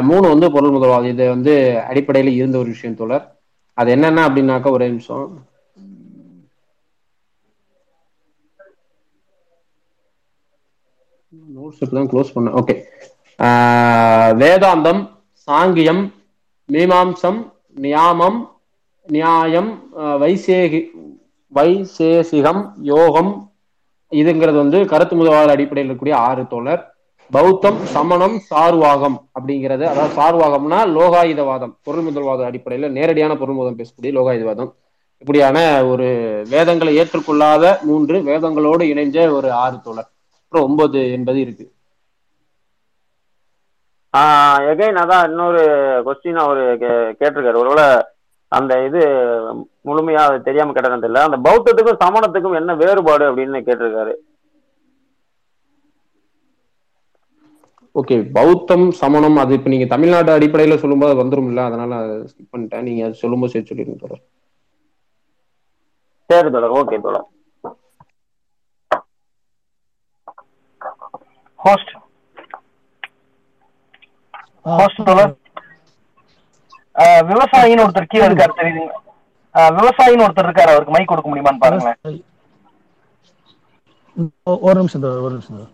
மூணு வந்து பொருள் முதல்வாதம். இது வந்து அடிப்படையில இருந்த ஒரு விஷயம் தோழர். அது என்னென்ன அப்படின்னாக்கா ஒரே நிமிஷம். நோட்ஸ் தான் க்ளோஸ் பண்ண ஓகே வேதாந்தம் சாங்கியம் மீமாம்சம் நியாமம் நியாயம் வைசேகி வைசேசிகம் யோகம் இதுங்கிறது வந்து கருத்து முதல்வாத அடிப்படையில் இருக்கக்கூடிய ஆறு தோழர். பௌத்தம் சமணம் சார்வாகம் அப்படிங்கிறது. அதாவது சார்வாகம்னா லோகாயுதவாதம். பொருள் முதல்வாத அடிப்படையில நேரடியான பொருள் முதல் பேசக்கூடிய லோகாயுதவாதம். இப்படியான ஒரு வேதங்களை ஏற்றுக்கொள்ளாத மூன்று வேதங்களோடு இணைஞ்ச ஒரு ஆறு தோழர். அப்புறம் ஒன்பது என்பது இருக்கு. ஆஹ் எகைன் அதான் இன்னொரு கொஸ்டின் அவரு கே- கேட்டிருக்காரு. ஒருவேளை அந்த இது முழுமையா தெரியாம கேட்டதுன்னு தெரியல அந்த பௌத்தத்துக்கும் சமணத்துக்கும் என்ன வேறுபாடு அப்படின்னு கேட்டிருக்காரு. ஓகே பௌத்தம் சமணம் அது இப்ப நீங்க தமிழ்நாடு அடிப்படையில சொல்லும்போது அது வந்துரும் இல்ல அதனால ஸ்கிப் பண்ணிட்டேன். நீங்க அது சொல்லும்போது சேர்த்து சொல்லிருங்க தொடர் சரி தோழர் ஓகே தோழர். ஹோஸ்ட் ஹோஸ்ட் ஆஹ் விவசாயின்னு ஒருத்தர் கீழே இருக்காரு தெரியுதுங்க. ஆஹ் விவசாயின்னு ஒருத்தர் இருக்காரு அவருக்கு மைக் கொடுக்க முடியுமான்னு பாருங்களேன். ஒ- ஒரு நிமிஷம் ஒரு நிமிஷம்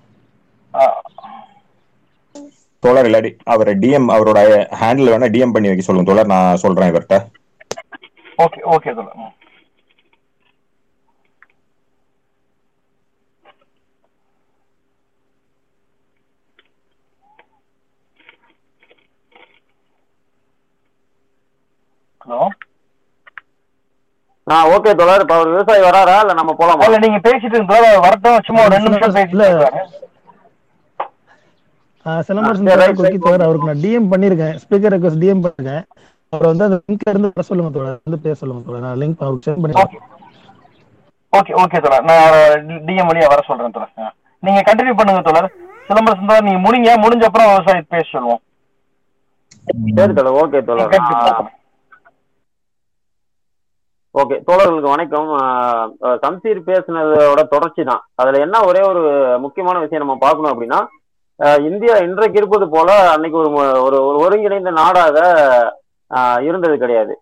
தோழர். இல்லாடி அவரை டிஎம் அவரோட ஹேண்டில் வேணா டிஎம் பண்ணி வைக்க சொல்லுங்க தோழர். நான் சொல்றேன் இவர்கிட்ட. ஓகே ஓகே தோழர். ம். ஹலோ? ஆ ஓகே தோழர். இப்ப அவர் விவசாயி வராரா? இல்ல நம்ம போலாமா? இல்ல நீங்க பேசிட்டு இருந்தோம் வரட்டும். சும்மா ஒரு ரெண்டு நிமிஷம். ஆ, சிலம்பரசன் கொக்கி அவருக்கு நான் டிஎம் பண்ணிருக்கேன். ஸ்பீக்கர் ரெக்வஸ்ட் டிஎம் பண்ணிருக்கேன். அவர் வந்து அந்த லிங்க்ல இருந்து வர சொல்லுங்க தோழர். வந்து பேச சொல்லுங்க நான் லிங்க் அவருக்கு சென்ட் பண்ணிருக்கேன் ஓகே ஓகே தோழர். நான் டிஎம் வழியா வர சொல்றேன் தோழர். நீங்க கண்டினியூ பண்ணுங்க தோழர். சிலம்பரசன் தோழர் நீங்க முடிங்க முடிஞ்ச அப்புறம் விவசாயி பேச சொல்லுவோம். சரி தோழர் ஓகே தோழர். ஓகே தோழர்களுக்கு வணக்கம். சம்சீர் பேசுனதோட தொடர்ச்சி தான். அதுல என்ன ஒரே ஒரு முக்கியமான விஷயம் நம்ம பார்க்கணும் அப்படின்னா இந்தியா இன்றைக்கு இருப்பது போல அன்னைக்கு ஒரு ஒரு ஒரு ஒருங்கிணைந்த நாடாக இருந்தது கிடையாது.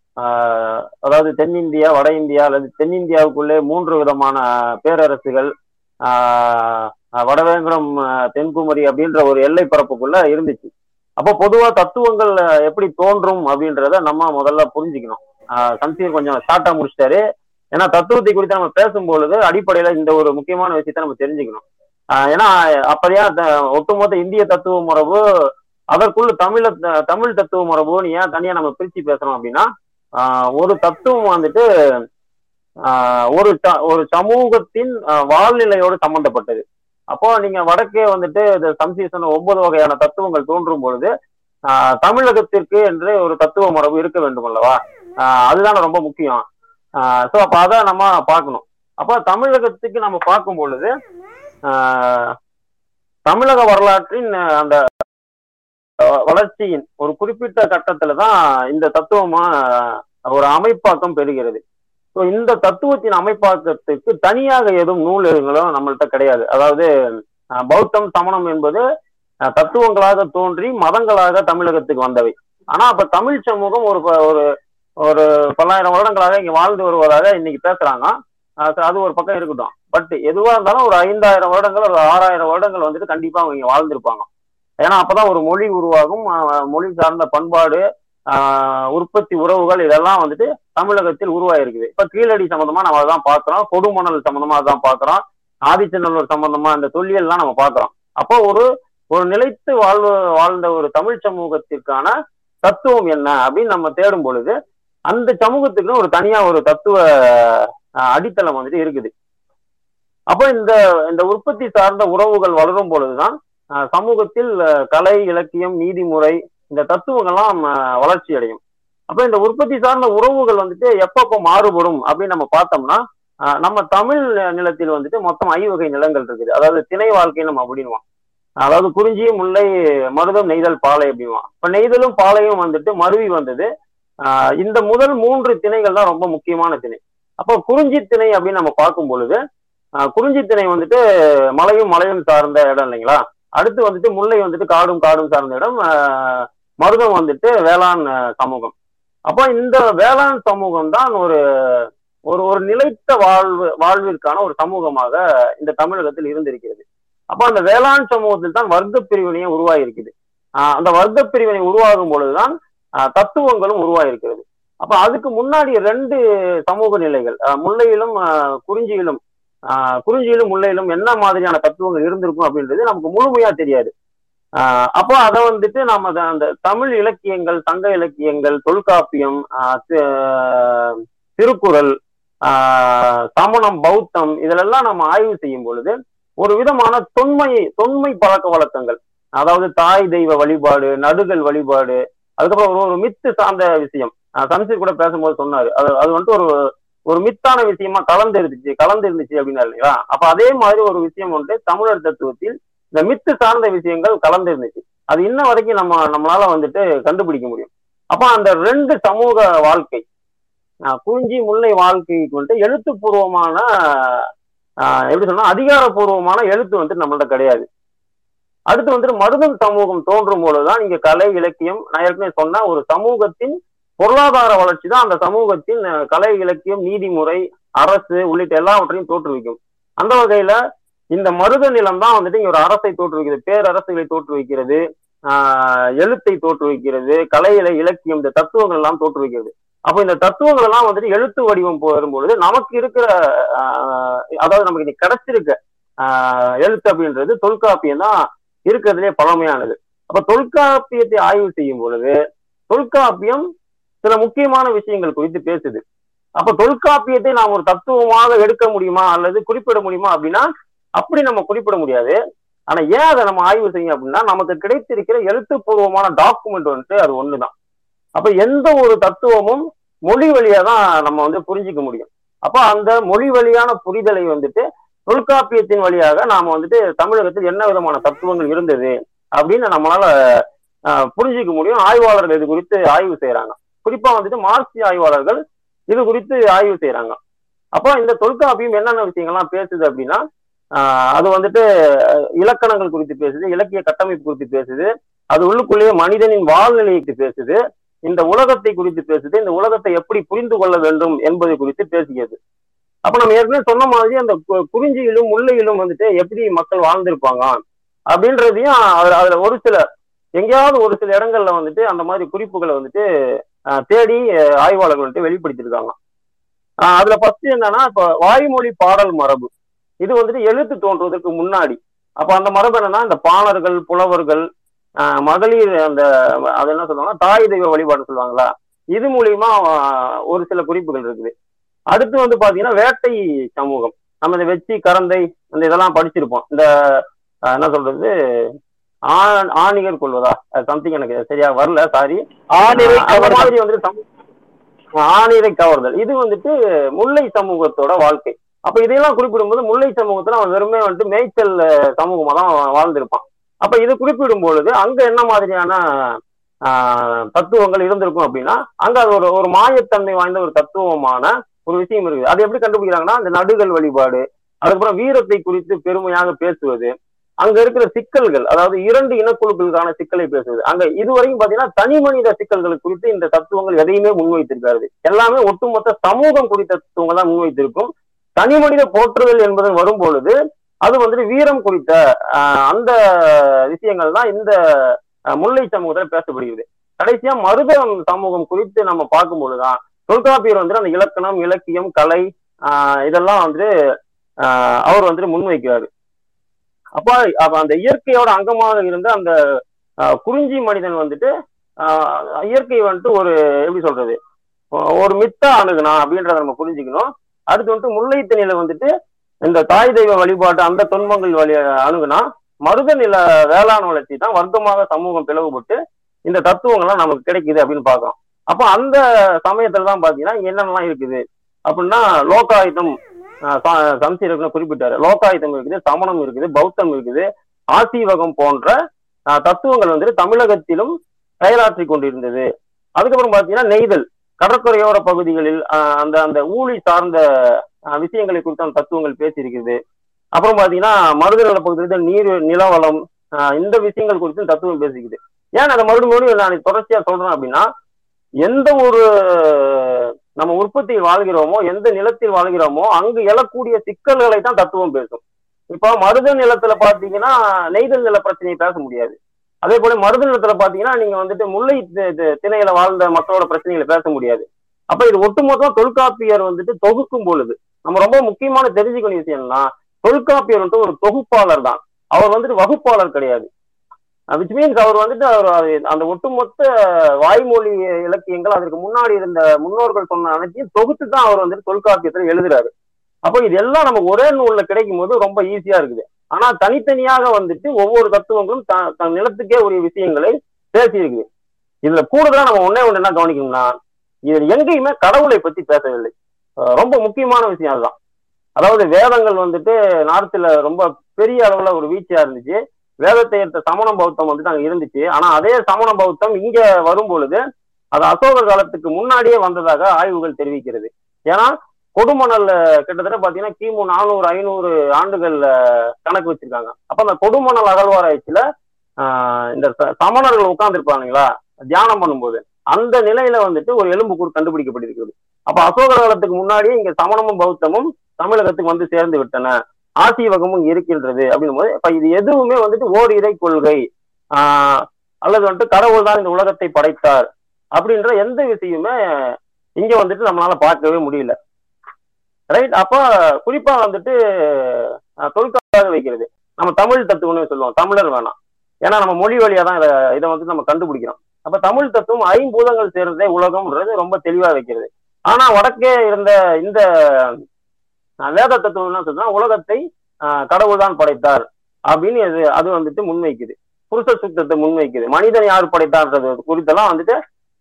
அதாவது தென்னிந்தியா வட இந்தியா அல்லது தென்னிந்தியாவுக்குள்ளே மூன்று விதமான பேரரசுகள் ஆஹ் வடவேங்கடம் தென்குமரி அப்படின்ற ஒரு எல்லை பரப்புக்குள்ள இருந்துச்சு. அப்போ பொதுவா தத்துவங்கள் எப்படி தோன்றும் அப்படின்றத நம்ம முதல்ல புரிஞ்சுக்கணும். சம்சீர் கொஞ்சம் ஷார்ட்டா முடிச்சிட்டாரு. ஏன்னா தத்துவத்தை குறித்து நம்ம பேசும்பொழுது அடிப்படையில இந்த ஒரு முக்கியமான விஷயத்தை நம்ம தெரிஞ்சுக்கணும். ஏன்னா அப்படியா த- ஒட்டுமொத்த இந்திய தத்துவ மரபு அதற்குள்ள தமிழ தமிழ் தத்துவ மரபுன்னு ஏன் தனியா நம்ம பிரிச்சு பேசுறோம் அப்படின்னா ஒரு தத்துவம் வந்துட்டு ஒரு ச- ஒரு சமூகத்தின் வாழ்நிலையோடு சம்பந்தப்பட்டது. அப்போ நீங்க வடக்கே வந்துட்டு இந்த சம்சீசன் ஒன்பது வகையான தத்துவங்கள் தோன்றும் பொழுது தமிழகத்திற்கு என்று ஒரு தத்துவ மரபு இருக்க வேண்டும் அல்லவா? அதுதான் ரொம்ப முக்கியம். ஸோ அப்ப அதை நம்ம பார்க்கணும். அப்போ தமிழகத்துக்கு நம்ம பார்க்கும் பொழுது தமிழக வரலாற்றின் அந்த வளர்ச்சியின் ஒரு குறிப்பிட்ட கட்டத்துல தான் இந்த தத்துவமா ஒரு அமைப்பாக்கம் பெறுகிறது. ஸோ இந்த தத்துவத்தின் அமைப்பாக்கத்துக்கு தனியாக எதுவும் நூல்களும் நம்மள்ட்ட கிடையாது. அதாவது பௌத்தம் சமணம் என்பது தத்துவங்களாக தோன்றி மதங்களாக தமிழகத்துக்கு வந்தவை. ஆனா அப்ப தமிழ் சமூகம் ஒரு ப- ஒரு ஒரு பல்லாயிரம் வருடங்களாக இங்க வாழ்ந்து வருவதாக இன்னைக்கு பேசுறாங்க. அது ஒரு பக்கம் இருக்கட்டும். பட் எதுவா இருந்தாலும் ஒரு ஐந்தாயிரம் வருடங்கள் ஒரு ஆறாயிரம் வருடங்கள் வந்துட்டு கண்டிப்பா அவங்க வாழ்ந்திருப்பாங்க. ஏன்னா அப்பதான் ஒரு மொழி உருவாகும் மொழி சார்ந்த பண்பாடு ஆஹ் உற்பத்தி உறவுகள் இதெல்லாம் வந்துட்டு தமிழகத்தில் உருவாயிருக்குது இப்ப கீழடி சம்பந்தமா நம்ம அதான் பாக்குறோம் கொடுமணல் சம்பந்தமா அதான் பாக்குறோம் ஆதிச்சநல்லூர் சம்பந்தமா இந்த தொல்லியல்லாம் நம்ம பாக்குறோம் அப்போ ஒரு ஒரு நிலைத்து வாழ்வு வாழ்ந்த ஒரு தமிழ் சமூகத்திற்கான தத்துவம் என்ன அப்படின்னு நம்ம தேடும் பொழுது அந்த சமூகத்துக்குன்னு ஒரு தனியா ஒரு தத்துவ அடித்தளம் வந்துட்டு இருக்குது. அப்போ இந்த இந்த உற்பத்தி சார்ந்த உறவுகள் வளரும் பொழுதுதான் சமூகத்தில் கலை இலக்கியம் நீதிமுறை இந்த தத்துவங்கள்லாம் வளர்ச்சி அடையும். அப்ப இந்த உற்பத்தி சார்ந்த உறவுகள் வந்துட்டு எப்பப்போ மாறுபடும் அப்படின்னு நம்ம பார்த்தோம்னா ஆஹ், நம்ம தமிழ் நிலத்தில் வந்துட்டு மொத்தம் ஐவகை நிலங்கள் இருக்குது. அதாவது திணை வாழ்க்கை நம்ம அப்படின்வான் அதாவது குறிஞ்சி முல்லை மருதம் நெய்தல் பாலை அப்படின்வான் இப்ப நெய்தலும் பாலையும் வந்துட்டு மருவி வந்தது. ஆஹ் இந்த முதல் மூன்று திணைகள் தான் ரொம்ப முக்கியமான திணை. அப்போ குறிஞ்சி திணை அப்படின்னு நம்ம பார்க்கும் பொழுது குறிஞ்சி திணை வந்துட்டு மலையும் மலையும் சார்ந்த இடம் இல்லைங்களா? அடுத்து வந்துட்டு முல்லை வந்துட்டு காடும் காடும் சார்ந்த இடம் மருதம் வந்துட்டு வேளாண் சமூகம். அப்போ இந்த வேளாண் சமூகம் தான் ஒரு ஒரு ஒரு நிலைத்த வாழ்வு வாழ்விற்கான ஒரு சமூகமாக இந்த தமிழகத்தில் இருந்திருக்கிறது. அப்போ அந்த வேளாண் சமூகத்தில் தான் வர்க்க பிரிவினையே உருவாகியிருக்குது. அந்த வர்க்க பிரிவினை உருவாகும் பொழுதுதான் ஆஹ் தத்துவங்களும் உருவாயிருக்கிறது அப்ப அதுக்கு முன்னாடி ரெண்டு சமூக நிலைகள் முல்லையிலும் குறிஞ்சியிலும் குறிஞ்சியிலும் முல்லையிலும் என்ன மாதிரியான தத்துவங்கள் இருந்திருக்கும் அப்படின்றது நமக்கு முழுமையா தெரியாது. அப்போ அதை வந்துட்டு நாம அந்த தமிழ் இலக்கியங்கள் சங்க இலக்கியங்கள் தொல்காப்பியம் திருக்குறள் சமணம் பௌத்தம் இதிலெல்லாம் நம்ம ஆய்வு செய்யும் பொழுது ஒரு விதமான தொன்மை தொன்மை பழக்க வழக்கங்கள். அதாவது தாய் தெய்வ வழிபாடு நடுகள் வழிபாடு அதுக்கப்புறம் ஒரு ஒரு மித்து சார்ந்த விஷயம். சம்சீர் கூட பேசும்போது சொன்னாரு. அது அது வந்துட்டு ஒரு ஒரு மித்தான விஷயமா கலந்து இருந்துச்சு கலந்து இருந்துச்சு அப்படின்னா இல்லைங்களா? அப்ப அதே மாதிரி ஒரு விஷயம் வந்து தமிழர் தத்துவத்தில் இந்த மித்து சார்ந்த விஷயங்கள் கலந்து இருந்துச்சு அது இன்ன வரைக்கும் நம்ம நம்மளால வந்துட்டு கண்டுபிடிக்க முடியும். அப்ப அந்த ரெண்டு சமூக வாழ்க்கை ஆஹ் குறிஞ்சி முல்லை வாழ்க்கைக்கு வந்துட்டு எழுத்துப்பூர்வமான ஆஹ் எப்படி சொன்னா அதிகாரப்பூர்வமான எழுத்து வந்துட்டு நம்மள்ட்ட கிடையாது. அடுத்து வந்துட்டு மருதம் சமூகம் தோன்றும் போதுதான் இங்க கலை இலக்கியம் நான் ஏற்கனவே சொன்ன ஒரு சமூகத்தின் பொருளாதார வளர்ச்சி தான் அந்த சமூகத்தின் கலை இலக்கியம் நீதிமுறை அரசு உள்ளிட்ட எல்லாவற்றையும் தோற்றுவிக்கும். அந்த வகையில இந்த மருத நிலம் தான் வந்துட்டு இங்க ஒரு அரசை தோற்றுவிக்கிறது பேரரசுகளை தோற்றுவிக்கிறது ஆஹ் எழுத்தை தோற்றுவிக்கிறது கலையில இலக்கியம் இந்த தத்துவங்கள் எல்லாம் தோற்றுவிக்கிறது. அப்போ இந்த தத்துவங்கள் எல்லாம் வந்துட்டு எழுத்து வடிவம் வரும்பொழுது நமக்கு இருக்கிற அதாவது நமக்கு இன்னைக்கு கிடைச்சிருக்க ஆஹ் எழுத்து அப்படின்றது தொல்காப்பியம் தான் இருக்கிறதுலே பழமையானது. அப்ப தொல்காப்பியத்தை ஆய்வு செய்யும் பொழுது தொல்காப்பியம் சில முக்கியமான விஷயங்கள் குறித்து பேசுது. அப்ப தொல்காப்பியத்தை நாம் ஒரு தத்துவமாக எடுக்க முடியுமா? அல்லது குறிப்பிட முடியுமா? அப்படின்னா அப்படி நம்ம குறிப்பிட முடியாது. ஆனா ஏன் அதை நம்ம ஆய்வு செய்யும் அப்படின்னா நமக்கு கிடைத்திருக்கிற எழுத்துப்பூர்வமான டாக்குமெண்ட் வந்துட்டு அது ஒண்ணுதான். அப்ப எந்த ஒரு தத்துவமும் மொழி வழியா தான் நம்ம வந்து புரிஞ்சிக்க முடியும். அப்ப அந்த மொழி வழியான புரிதலை வந்துட்டு தொல்காப்பியத்தின் வழியாக நாம வந்துட்டு தமிழகத்தில் என்ன விதமான தத்துவங்கள் இருந்தது அப்படின்னு நம்மளால ஆஹ், புரிஞ்சிக்க முடியும். ஆய்வாளர்கள் இது குறித்து ஆய்வு செய்யறாங்க குறிப்பா வந்துட்டு மார்க்சிய ஆய்வாளர்கள் இது குறித்து ஆய்வு செய்யறாங்க அப்போ இந்த தொல்காப்பியம் என்னென்ன விஷயங்கள்லாம் பேசுது அப்படின்னா ஆஹ், அது வந்துட்டு இலக்கணங்கள் குறித்து பேசுது இலக்கிய கட்டமைப்பு குறித்து பேசுது அது உள்ளுக்குள்ளேயே மனிதனின் வாழ்நிலைக்கு பேசுது இந்த உலகத்தை குறித்து பேசுது இந்த உலகத்தை எப்படி புரிந்து கொள்ள வேண்டும் என்பது குறித்து பேசுகிறது அப்ப நம்ம ஏற்கனவே சொன்ன மாதிரி அந்த கு- குறிஞ்சியிலும் முல்லையிலும் வந்துட்டு எப்படி மக்கள் வாழ்ந்திருப்பாங்க அப்படின்றதையும் அதுல அதுல ஒரு சில எங்கேயாவது ஒரு சில இடங்கள்ல வந்துட்டு அந்த மாதிரி குறிப்புகளை வந்துட்டு தேடி ஆய்வாளர்கள்ட்ட ஆய்வாளர்கள் வந்துட்டு வெளிப்படுத்தியிருக்காங்க. ஆஹ், அதுல ஃபர்ஸ்ட் என்னன்னா இப்ப வாய்மொழி பாடல் மரபு. இது வந்துட்டு எழுத்து தோன்றுவதற்கு முன்னாடி. அப்ப அந்த மரபு என்னன்னா இந்த பாணர்கள் புலவர்கள் மகளிர் அந்த அது என்ன சொல்லுவாங்க தாய் தெய்வ வழிபாடு சொல்லுவாங்களா? இது மூலியமா ஒரு சில குறிப்புகள் இருக்குது. அடுத்து வந்து பாத்தீங்கன்னா வேட்டை சமூகம். நம்ம இந்த வெச்சி கரந்தை அந்த இதெல்லாம் படிச்சிருப்போம். இந்த என்ன சொல்றது? ஆணிகர் கொள்வதா? சம்திங் எனக்கு சரியா வரல சாரி. மாதிரி வந்துட்டு ஆணிரை கவர்தல். இது வந்துட்டு முல்லை சமூகத்தோட வாழ்க்கை. அப்ப இதையெல்லாம் குறிப்பிடும்போது முல்லை சமூகத்துல அவன் வெறுமே வந்துட்டு மேய்ச்சல் சமூகமா தான் வாழ்ந்திருப்பான். அப்ப இது குறிப்பிடும் பொழுது அங்க என்ன மாதிரியான ஆஹ், தத்துவங்கள் இருந்திருக்கும் அப்படின்னா அங்க அது ஒரு ஒரு மாயத்தன்மை வாய்ந்த ஒரு தத்துவமான ஒரு விஷயம் இருக்குது. அது எப்படி கண்டுபிடிக்கிறாங்கன்னா அந்த நடுகள் வழிபாடு அதுக்கப்புறம் வீரத்தை குறித்து பெருமையாக பேசுவது அங்க இருக்கிற சிக்கல்கள் அதாவது இரண்டு இனக்குழுக்களுக்கான சிக்கலை பேசுவது அங்க இதுவரையும் பாத்தீங்கன்னா தனி மனித சிக்கல்கள் குறித்து இந்த தத்துவங்கள் எதையுமே முன்வைத்திருக்காரு எல்லாமே ஒட்டுமொத்த சமூகம் குறித்த தத்துவங்கள் தான் முன்வைத்திருக்கும். தனி மனித போற்றுதல் என்பது வரும் பொழுது அது வந்துட்டு வீரம் குறித்த ஆஹ், அந்த விஷயங்கள் தான் இந்த முல்லை சமூகத்துல பேசப்படுகிறது. கடைசியா மருதம் சமூகம் குறித்து நம்ம பார்க்கும் பொழுதுதான் தொல்காப்பியர் வந்துட்டு அந்த இலக்கணம் இலக்கியம் கலை ஆஹ், இதெல்லாம் வந்துட்டு ஆஹ், அவர் வந்துட்டு முன்வைக்கிறாரு. அப்ப அப்ப அந்த இயற்கையோட அங்கமாக இருந்த அந்த குறிஞ்சி மனிதன் வந்துட்டு இயற்கை வந்துட்டு ஒரு எப்படி சொல்றது ஒரு மித்தா அணுகுனா அப்படின்றத நம்ம புரிஞ்சுக்கணும். அடுத்து வந்துட்டு முல்லைத்தனில வந்துட்டு இந்த தாய் தெய்வ வழிபாட்டு அந்த துன்பங்கள் வழி அணுகுனா மருத நில வேளாண் வளர்ச்சி தான் வர்க்கமாக சமூகம் பிளவுபட்டு இந்த தத்துவங்கள்லாம் நமக்கு கிடைக்குது அப்படின்னு பார்க்கிறோம். அப்போ அந்த சமயத்துல தான் பாத்தீங்கன்னா என்னென்னலாம் இருக்குது? அப்படின்னா லோகாயுதம் சம்சீரகன் குறிப்பிட்டாரு. லோகாயுதம் இருக்குது சமணம் இருக்குது பௌத்தம் இருக்குது ஆசீவகம் போன்ற தத்துவங்கள் வந்துட்டு தமிழகத்திலும் செயலாற்றி கொண்டிருந்தது. அதுக்கப்புறம் பாத்தீங்கன்னா நெய்தல். கடற்கரையோர பகுதிகளில் அந்த அந்த ஊழி சார்ந்த விஷயங்களை குறித்த அந்த தத்துவங்கள் பேசியிருக்குது அப்புறம் பாத்தீங்கன்னா மருதநல பகுதியில் நீர் நிலவளம் ஆஹ் இந்த விஷயங்கள் குறித்தும் தத்துவம் பேசிக்குது. ஏன் அதை மறுபடியும் மறுபடியும் நான் தொடர்ச்சியா சொல்றேன் அப்படின்னா எந்த ஒரு நம்ம உற்பத்தியில் வாழ்கிறோமோ எந்த நிலத்தில் வாழ்கிறோமோ அங்கு எழக்கூடிய சிக்கல்களை தான் தத்துவம் பேசும். இப்போ மருத நிலத்துல பாத்தீங்கன்னா நெய்தல் நில பிரச்சனையை பேச முடியாது. அதே போல மருத நிலத்துல பாத்தீங்கன்னா நீங்க வந்துட்டு முல்லை திணையில வாழ்ந்த மக்களோட பிரச்சனைகளை பேச முடியாது. அப்ப இது ஒட்டுமொத்தமா தொல்காப்பியர் வந்துட்டு தொகுக்கும் பொழுது நம்ம ரொம்ப முக்கியமான தெரிஞ்சுக்கணும் விஷயம்னா தொல்காப்பியர் வந்துட்டு ஒரு தொகுப்பாளர் தான் அவர் வந்துட்டு வகுப்பாளர் கிடையாது. Uh, விச் மீன்ஸ் அவர் வந்துட்டு அவர் அந்த ஒட்டுமொத்த வாய்மொழி இலக்கியங்கள் அதற்கு முன்னாடி இருந்த முன்னோர்கள் சொன்ன அனைத்தையும் தொகுத்து தான் அவர் வந்துட்டு தொல்காப்பியத்துல எழுதுறாரு. அப்போ இது எல்லாம் நமக்கு ஒரே நூல்ல கிடைக்கும் போது ரொம்ப ஈஸியா இருக்குது. ஆனா தனித்தனியாக வந்துட்டு ஒவ்வொரு தத்துவங்களும் த- தன் நிலத்துக்கே உரிய விஷயங்களை பேசியிருக்குது. இதுல கூடுதலா நம்ம ஒன்னே ஒண்ணு என்ன கவனிக்கணும்னா இதுல எங்கேயுமே கடவுளை பத்தி பேசவில்லை. Uh, ரொம்ப முக்கியமான விஷயம் அதுதான். அதாவது வேதங்கள் வந்துட்டு நார்த்துல ரொம்ப பெரிய அளவுல ஒரு வீழ்ச்சியா இருந்துச்சு. வேதத்தை ஏற்ற சமண பௌத்தம் வந்துட்டு அங்க இருந்துச்சு. ஆனா அதே சமண பௌத்தம் இங்க வரும் பொழுது அது அசோகர் காலத்துக்கு முன்னாடியே வந்ததாக ஆய்வுகள் தெரிவிக்கிறது. ஏன்னா கொடுமணல்ல கிட்டத்தட்ட பாத்தீங்கன்னா கிமு நானூறு ஐநூறு ஆண்டுகள்ல கணக்கு வச்சிருக்காங்க. அப்ப அந்த கொடுமணல் அகழ்வாராய்ச்சியில ஆஹ் இந்த ச- சமணர்கள் உட்கார்ந்துருப்பாங்களா தியானம் பண்ணும்போது. அந்த நிலையில வந்துட்டு ஒரு எலும்புக்கூர் கண்டுபிடிக்கப்பட்டிருக்கிறது. அப்ப அசோகர் காலத்துக்கு முன்னாடியே இங்க சமணமும் பௌத்தமும் தமிழகத்துக்கு வந்து சேர்ந்து விட்டன. ஆசீவகமும் இருக்கின்றது அப்படின்னும் போது இப்ப இது எதுவுமே வந்துட்டு ஓர் இறை கொள்கை. ஆஹ் அல்லது வந்துட்டு கடவுள் தான் இந்த உலகத்தை படைத்தார் அப்படின்ற எந்த விஷயமே இங்க வந்துட்டு நம்மளால பார்க்கவே முடியல. ரைட் அப்ப குறிப்பா வந்துட்டு தொல்காக வைக்கிறது. நம்ம தமிழ் தத்துவம்னு சொல்லுவோம். தமிழர் வேணாம். ஏன்னா நம்ம மொழி வழியா தான் இதை இதை வந்து நம்ம கண்டுபிடிக்கிறோம். அப்ப தமிழ் தத்துவம் ஐம்பூதங்கள் சேர்ந்ததே உலகம்ன்றது ரொம்ப தெளிவா வைக்கிறது. ஆனா வடக்கே இருந்த இந்த நான் வேத தத்துவம் என்ன சொல்றா உலகத்தை அஹ், கடவுள் தான் படைத்தார். அப்படின்னு அது அது வந்துட்டு முன்வைக்குது. புருஷ சுத்தத்தை முன்வைக்குது. மனிதன் யார் படைத்தார்ன்றது குறித்தெல்லாம் வந்துட்டு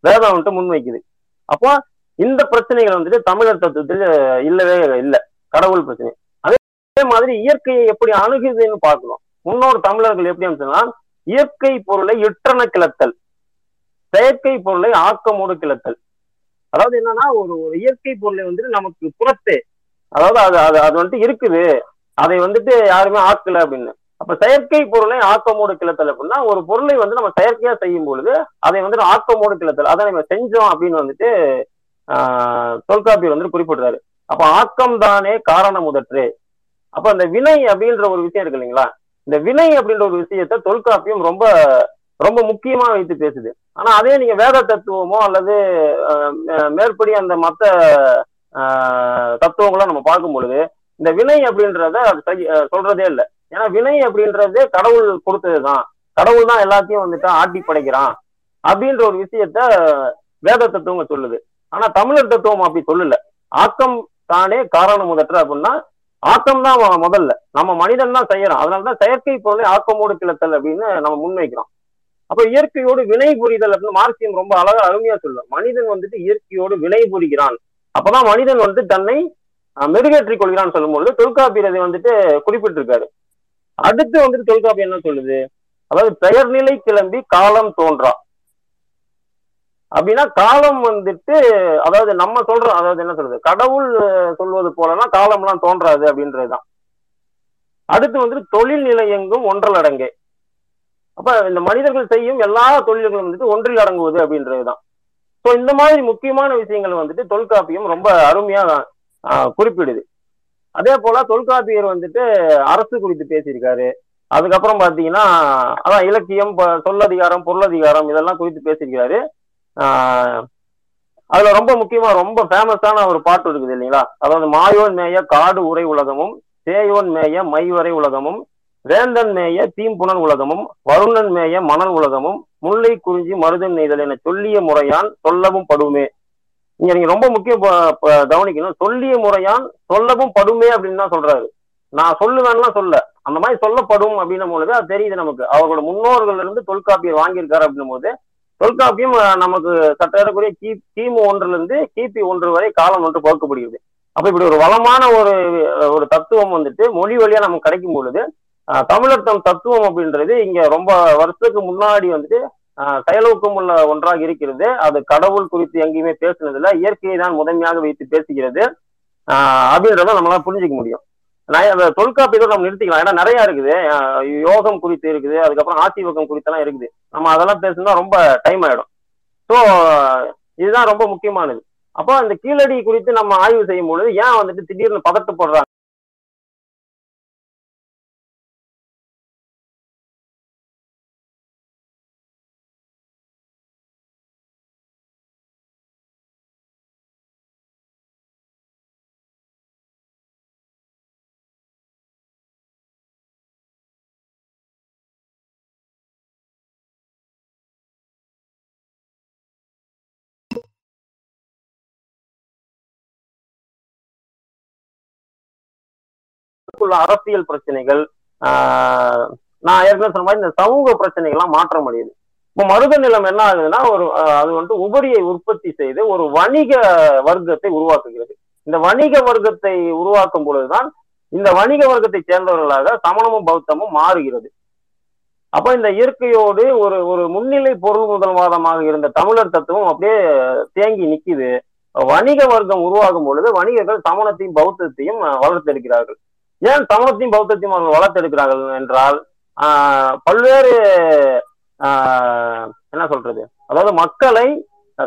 வேதம் வந்துட்டு முன்வைக்குது. அப்போ இந்த பிரச்சனைகள் வந்துட்டு தமிழர் தத்துவத்தில் இல்லவே இல்லை. கடவுள் பிரச்சனை. அதே மாதிரி இயற்கையை எப்படி அணுகுதுன்னு பார்க்கணும். முன்னோர் தமிழர்கள் எப்படி சொன்னா இயற்கை பொருளை இற்றன கிளத்தல். செயற்கை பொருளை ஆக்கமோடு கிளத்தல். அதாவது என்னன்னா ஒரு ஒரு இயற்கை பொருளை வந்துட்டு நமக்கு புறத்தே அதாவது அது அது அது வந்துட்டு இருக்குது. அதை வந்துட்டு யாருமே ஆக்கல அப்படின்னு. அப்ப செயற்கை பொருளை ஆக்கமோடு கிளத்தல் அப்படின்னா ஒரு பொருளை வந்து நம்ம செயற்கையா செய்யும் பொழுது அதை வந்துட்டு ஆக்கமோடு கிளத்தல் அதை நம்ம செஞ்சோம் அப்படின்னு வந்துட்டு ஆஹ் தொல்காப்பியர் வந்து குறிப்பிடுறாரு. அப்ப ஆக்கம் தானே காரணம் முதற்று. அப்ப அந்த வினை அப்படின்ற ஒரு விஷயம் இருக்கு இல்லைங்களா? இந்த வினை அப்படின்ற ஒரு விஷயத்த தொல்காப்பியம் ரொம்ப ரொம்ப முக்கியமா வைத்து பேசுது. ஆனா அதே நீங்க வேத தத்துவமோ அல்லது மே- மேற்படி அந்த மத்த தத்துவங்களை நம்ம பார்க்கும் பொழுது இந்த வினை அப்படின்றத அது சொல்றதே இல்லை. ஏன்னா வினை அப்படின்றதே கடவுள் கொடுத்ததுதான். கடவுள் தான் எல்லாத்தையும் வந்துட்டு ஆட்டி படைக்கிறான் அப்படின்ற ஒரு விஷயத்த வேத தத்துவங்க சொல்லுது. ஆனா தமிழர் தத்துவம் அப்படி சொல்லல. ஆக்கம் தானே காரணம் முதற்ற அப்படின்னா ஆக்கம் தான் முதல்ல. நம்ம மனிதன் தான் செய்யறோம் அதனாலதான் செயற்கை பொருளை ஆக்கமோடு கிளத்தல் அப்படின்னு நம்ம முன்வைக்கிறோம். அப்ப இயற்கையோடு வினை புரிதல் அப்படின்னு மார்க்சியம் ரொம்ப அழகா அருமையா சொல்லுவோம் மனிதன் வந்துட்டு இயற்கையோடு வினை புரிகிறான். அப்பதான் மனிதன் வந்து தன்னை மெருகேற்றிக் கொள்கிறான்னு சொல்லும்போது தொல்காப்பியர் அதை வந்துட்டு குறிப்பிட்டிருக்காரு. அடுத்து வந்துட்டு தொல்காப்பியம் என்ன சொல்லுது? அதாவது பெயர் நிலை கிளம்பி காலம் தோன்றா. அப்படின்னா காலம் வந்துட்டு அதாவது நம்ம சொல்றோம் அதாவது என்ன சொல்றது? கடவுள் சொல்வது போலலாம் காலம்லாம் தோன்றாது அப்படின்றதுதான். அடுத்து வந்துட்டு தொழில் நிலை எங்கும் ஒன்றல் அடங்கே அப்ப இந்த மனிதர்கள் செய்யும் எல்லா தொழில்களும் வந்துட்டு ஒன்றில் அடங்குவது அப்படின்றதுதான். ஸோ இந்த மாதிரி முக்கியமான விஷயங்கள் வந்துட்டு தொல்காப்பியம் ரொம்ப அருமையா குறிப்பிடுது. அதே போல தொல்காப்பியர் வந்துட்டு அரசு குறித்து பேசியிருக்காரு. அதுக்கப்புறம் பாத்தீங்கன்னா அதான் இலக்கியம் சொல்லதிகாரம் பொருளதிகாரம் இதெல்லாம் குறித்து பேசியிருக்காரு ஆஹ், அதுல ரொம்ப முக்கியமா ரொம்ப ஃபேமஸான ஒரு பாட்டு இருக்குது இல்லைங்களா? அதாவது மாயோன் மேய காடு உரை உலகமும் சேயோன் மேய மைவரை உலகமும் வேந்தன் மேய தீம்புணன் உலகமும் வருணன் மேய மணல் உலகமும் முல்லை குறிஞ்சி மருதன் நெய்தல் என சொல்லிய முறையான் சொல்லவும் படுமே. இங்க நீங்க ரொம்ப முக்கியம் கவனிக்கணும். சொல்லிய முறையான் சொல்லவும் படுமே அப்படின்னு தான் சொல்றாரு. நான் சொல்லுவேன்லாம் சொல்ல. அந்த மாதிரி சொல்லப்படும் அப்படின்னும் பொழுது அது தெரியுது நமக்கு. அவர்களோட முன்னோர்கள் இருந்து தொல்காப்பியர் வாங்கியிருக்காரு அப்படின்னும் போது தொல்காப்பியம் நமக்கு சற்றேறக்குரிய கி கிமு ஒன்றுல இருந்து கிபி ஒன்று வரை காலம் ஒன்று போக்கப்படுகிறது அப்ப இப்படி ஒரு வளமான ஒரு ஒரு தத்துவம் வந்துட்டு மொழி வழியா நமக்கு கிடைக்கும் பொழுது தமிழர் தம் தத்துவம் அப்படின்றது இங்க ரொம்ப வருஷத்துக்கு முன்னாடி வந்துட்டு அஹ், செயலூக்கம் உள்ள ஒன்றாக இருக்கிறது. அது கடவுள் குறித்து எங்கேயுமே பேசுனதில்ல இயற்கையை தான் முதன்மையாக வைத்து பேசுகிறது. ஆஹ் அப்படின்றத நம்மளால புரிஞ்சுக்க முடியும். நான் அந்த தொல்காப்பியத்தை நம்ம நிறுத்திக்கலாம். ஏன்னா நிறைய இருக்குது. யோகம் குறித்து இருக்குது. அதுக்கப்புறம் ஆசிவகம் குறித்தெல்லாம் இருக்குது. நம்ம அதெல்லாம் பேசணும்னா ரொம்ப டைம் ஆயிடும். ஸோ இதுதான் ரொம்ப முக்கியமானது. அப்போ அந்த கீழடி குறித்து நம்ம ஆய்வு செய்யும் பொழுது ஏன் வந்துட்டு திடீர்னு பதட்டப்படுறாங்க? நாட்டுக்குள்ள அரசியல் பிரச்சனைகள் நான் ஏற்கனவே சொன்ன மாதிரி இந்த சமூக பிரச்சனைகள்லாம் மாற்ற முடியுது இப்போ மருத நிலம் என்ன ஆகுதுன்னா ஒரு அது வந்துட்டு உபரியை உற்பத்தி செய்து ஒரு வணிக வர்க்கத்தை உருவாக்குகிறது. இந்த வணிக வர்க்கத்தை உருவாக்கும் பொழுதுதான் இந்த வணிக வர்க்கத்தை சேர்ந்தவர்களாக சமணமும் பௌத்தமும் மாறுகிறது. அப்ப இந்த இயற்கையோடு ஒரு ஒரு முன்னிலை பொருள் முதல்வாதமாக இருந்த தமிழர் தத்துவம் அப்படியே தேங்கி நிக்குது. வணிக வர்க்கம் உருவாகும் பொழுது வணிகர்கள் சமணத்தையும் பௌத்தத்தையும் வளர்த்தெடுக்கிறார்கள். ஏன் சமணத்தையும் பௌத்தத்தையும் அவர்கள் வளர்த்தெடுக்கிறார்கள் என்றால் ஆஹ், பல்வேறு ஆஹ், என்ன சொல்றது? அதாவது மக்களை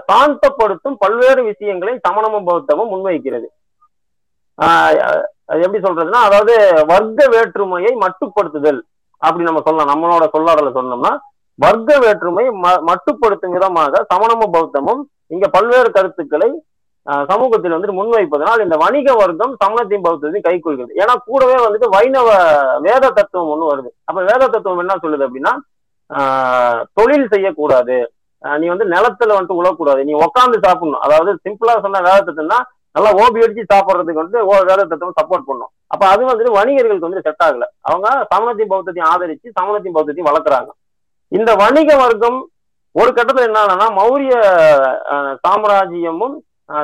சாந்தப்படுத்தும் பல்வேறு விஷயங்களை சமணமும் பௌத்தமும் முன்வைக்கிறது. ஆஹ், எப்படி சொல்றதுன்னா அதாவது வர்க்க வேற்றுமையை மட்டுப்படுத்துதல் அப்படி நம்ம சொல்லலாம். நம்மளோட சொல்லாடல சொன்னோம்னா வர்க்க வேற்றுமை ம- மட்டுப்படுத்தும் விதமாக சமணமும் பௌத்தமும் இங்க பல்வேறு கருத்துக்களை சமூகத்தில் வந்துட்டு முன்வைப்பதனால் இந்த வணிக வர்க்கம் சமணத்தையும் பௌத்தத்தையும் கைக்கொள்கிறது ஏன்னா கூடவே வந்துட்டு வைணவ வேத தத்துவம் ஒண்ணு வருது. அப்ப வேத தத்துவம் என்ன சொல்லுது அப்படின்னா தொழில் செய்யக்கூடாது. நீ வந்து நிலத்துல வந்துட்டு உழக்கூடாது. நீ உட்காந்து சாப்பிடணும். அதாவது சிம்பிளா சொன்ன வேத தத்துவம்னா நல்லா ஓபி அடிச்சு சாப்பிட்றதுக்கு வந்து ஓ வேத தத்துவம் சப்போர்ட் பண்ணும். அப்ப அது வந்துட்டு வணிகர்களுக்கு வந்து செட் ஆகல. அவங்க சமணத்தையும் பௌத்தத்தையும் ஆதரிச்சு சமணத்தையும் பௌத்தத்தையும் வளர்க்குறாங்க. இந்த வணிக வர்க்கம் ஒரு கட்டத்துல என்னன்னா மௌரிய சாம்ராஜ்யமும்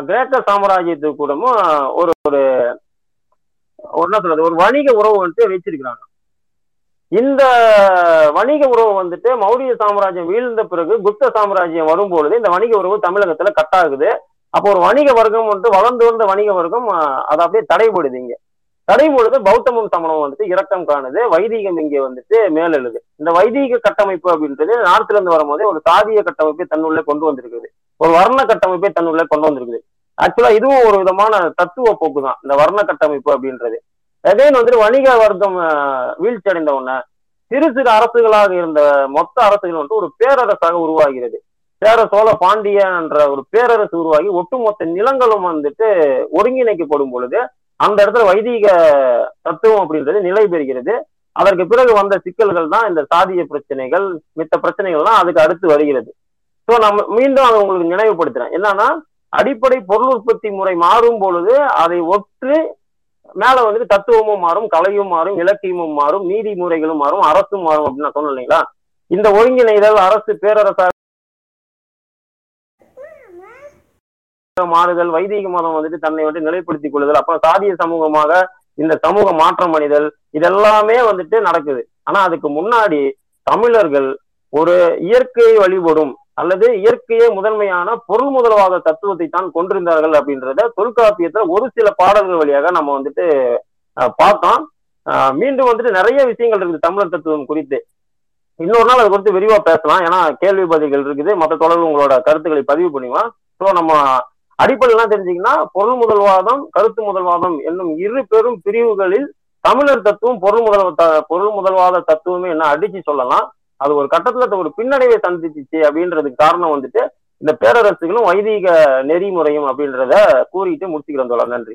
கிரேக்க சாம்ராஜ்யத்துக்கு கூடமும் ஒரு ஒரு என்ன சொல்றது ஒரு வணிக உறவு வந்துட்டு வச்சிருக்கிறாங்க. இந்த வணிக உறவு வந்துட்டு மௌரிய சாம்ராஜ்யம் வீழ்ந்த பிறகு குப்த சாம்ராஜ்யம் வரும்பொழுது இந்த வணிக உறவு தமிழகத்துல கட் ஆகுது. அப்போ ஒரு வணிக வர்க்கம் வந்துட்டு வளர்ந்து வந்த வணிக வர்க்கம் அதை அப்படியே தடைபடுது இங்க. தடைபொழுது பௌத்தமும் சமணம் வந்துட்டு இரக்கம் காணுது வைதீகம் இங்கே வந்துட்டு மேலெழுது. இந்த வைதீக கட்டமைப்பு அப்படின்றது நார்த்ல இருந்து வரும்போதே ஒரு சாதிய கட்டமைப்பை தன்னுள்ளே கொண்டு வந்திருக்குது. ஒரு வர்ண கட்டமைப்பை தன்னுள்ளே கொண்டு வந்திருக்குது. ஆக்சுவலா இதுவும் ஒரு விதமான தத்துவ போக்கு தான் இந்த வர்ண கட்டமைப்பு அப்படின்றது. எகைன் வந்துட்டு வணிக வர்க்கம் வீழ்ச்சி அடைந்த உடனே சிறு சிறு அரசுகளாக இருந்த மொத்த அரசுகள் வந்துட்டு ஒரு பேரரசாக உருவாகிறது. சேர சோழ பாண்டிய என்ற ஒரு பேரரசு உருவாகி ஒட்டுமொத்த நிலங்களும் வந்துட்டு ஒருங்கிணைக்கப்படும் பொழுது அந்த இடத்துல வைதீக தத்துவம் அப்படின்றது நிலை பெறுகிறது. அதற்கு பிறகு வந்த சிக்கல்கள் தான் இந்த சாதிய பிரச்சனைகள் மித்த பிரச்சனைகள் தான் அதுக்கு அடுத்து வருகிறது. ஸோ நம்ம மீண்டும் அதை உங்களுக்கு நினைவுபடுத்துறேன். என்னன்னா அடிப்படை பொருள் உற்பத்தி முறை மாறும் பொழுது அதை ஒற்று மேல வந்துட்டு தத்துவமும் மாறும் கலையும் மாறும் இலக்கியமும் மாறும் நீதி முறைகளும் மாறும் அரசும் மாறும் அப்படின்னு நான் சொன்னேன் இல்லைங்களா? இந்த ஒருங்கிணைதல் அரசு பேரரசாக மாறுதல் வைதிக மதம் வந்துட்டு தன்னை வந்து நிலைப்படுத்திக் கொள்ளுதல் அப்புறம் சாதிய சமூகமாக இந்த சமூக மாற்றம் அடைதல் இதெல்லாமே வந்துட்டு நடக்குது. ஆனா அதுக்கு முன்னாடி தமிழர்கள் ஒரு இயற்கையை வழிபடும் அல்லது இயற்கையே முதன்மையான பொருள் முதல்வாத தத்துவத்தை தான் கொண்டிருந்தார்கள் அப்படின்றத தொல்காப்பியத்துல ஒரு சில பாடல்கள் வழியாக நம்ம வந்துட்டு பார்த்தோம். மீண்டும் வந்துட்டு நிறைய விஷயங்கள் இருக்குது தமிழர் தத்துவம் குறித்து. இன்னொரு நாள் அது குறித்து விரிவா பேசலாம். ஏன்னா கேள்வி பதில்கள் இருக்குது. மற்ற தொடர்பு உங்களோட கருத்துக்களை பதிவு பண்ணுவோம் ஸோ நம்ம அடிப்படையெல்லாம் தெரிஞ்சீங்கன்னா பொருள் முதல்வாதம் கருத்து முதல்வாதம் என்னும் இரு பெரும் பிரிவுகளில் தமிழர் தத்துவம் பொருள் முதல் த- பொருள் முதல்வாத தத்துவமே என்ன அடிச்சு சொல்லலாம். அது ஒரு கட்டத்துல ஒரு பின்னடைவை சந்திச்சிச்சு அப்படின்றதுக்கு காரணம் வந்துட்டு இந்த பேரரசுகளும் வைதீக நெறிமுறையும் அப்படின்றத கூறிட்டு முடிச்சுக்கிறோம் தோழர். நன்றி.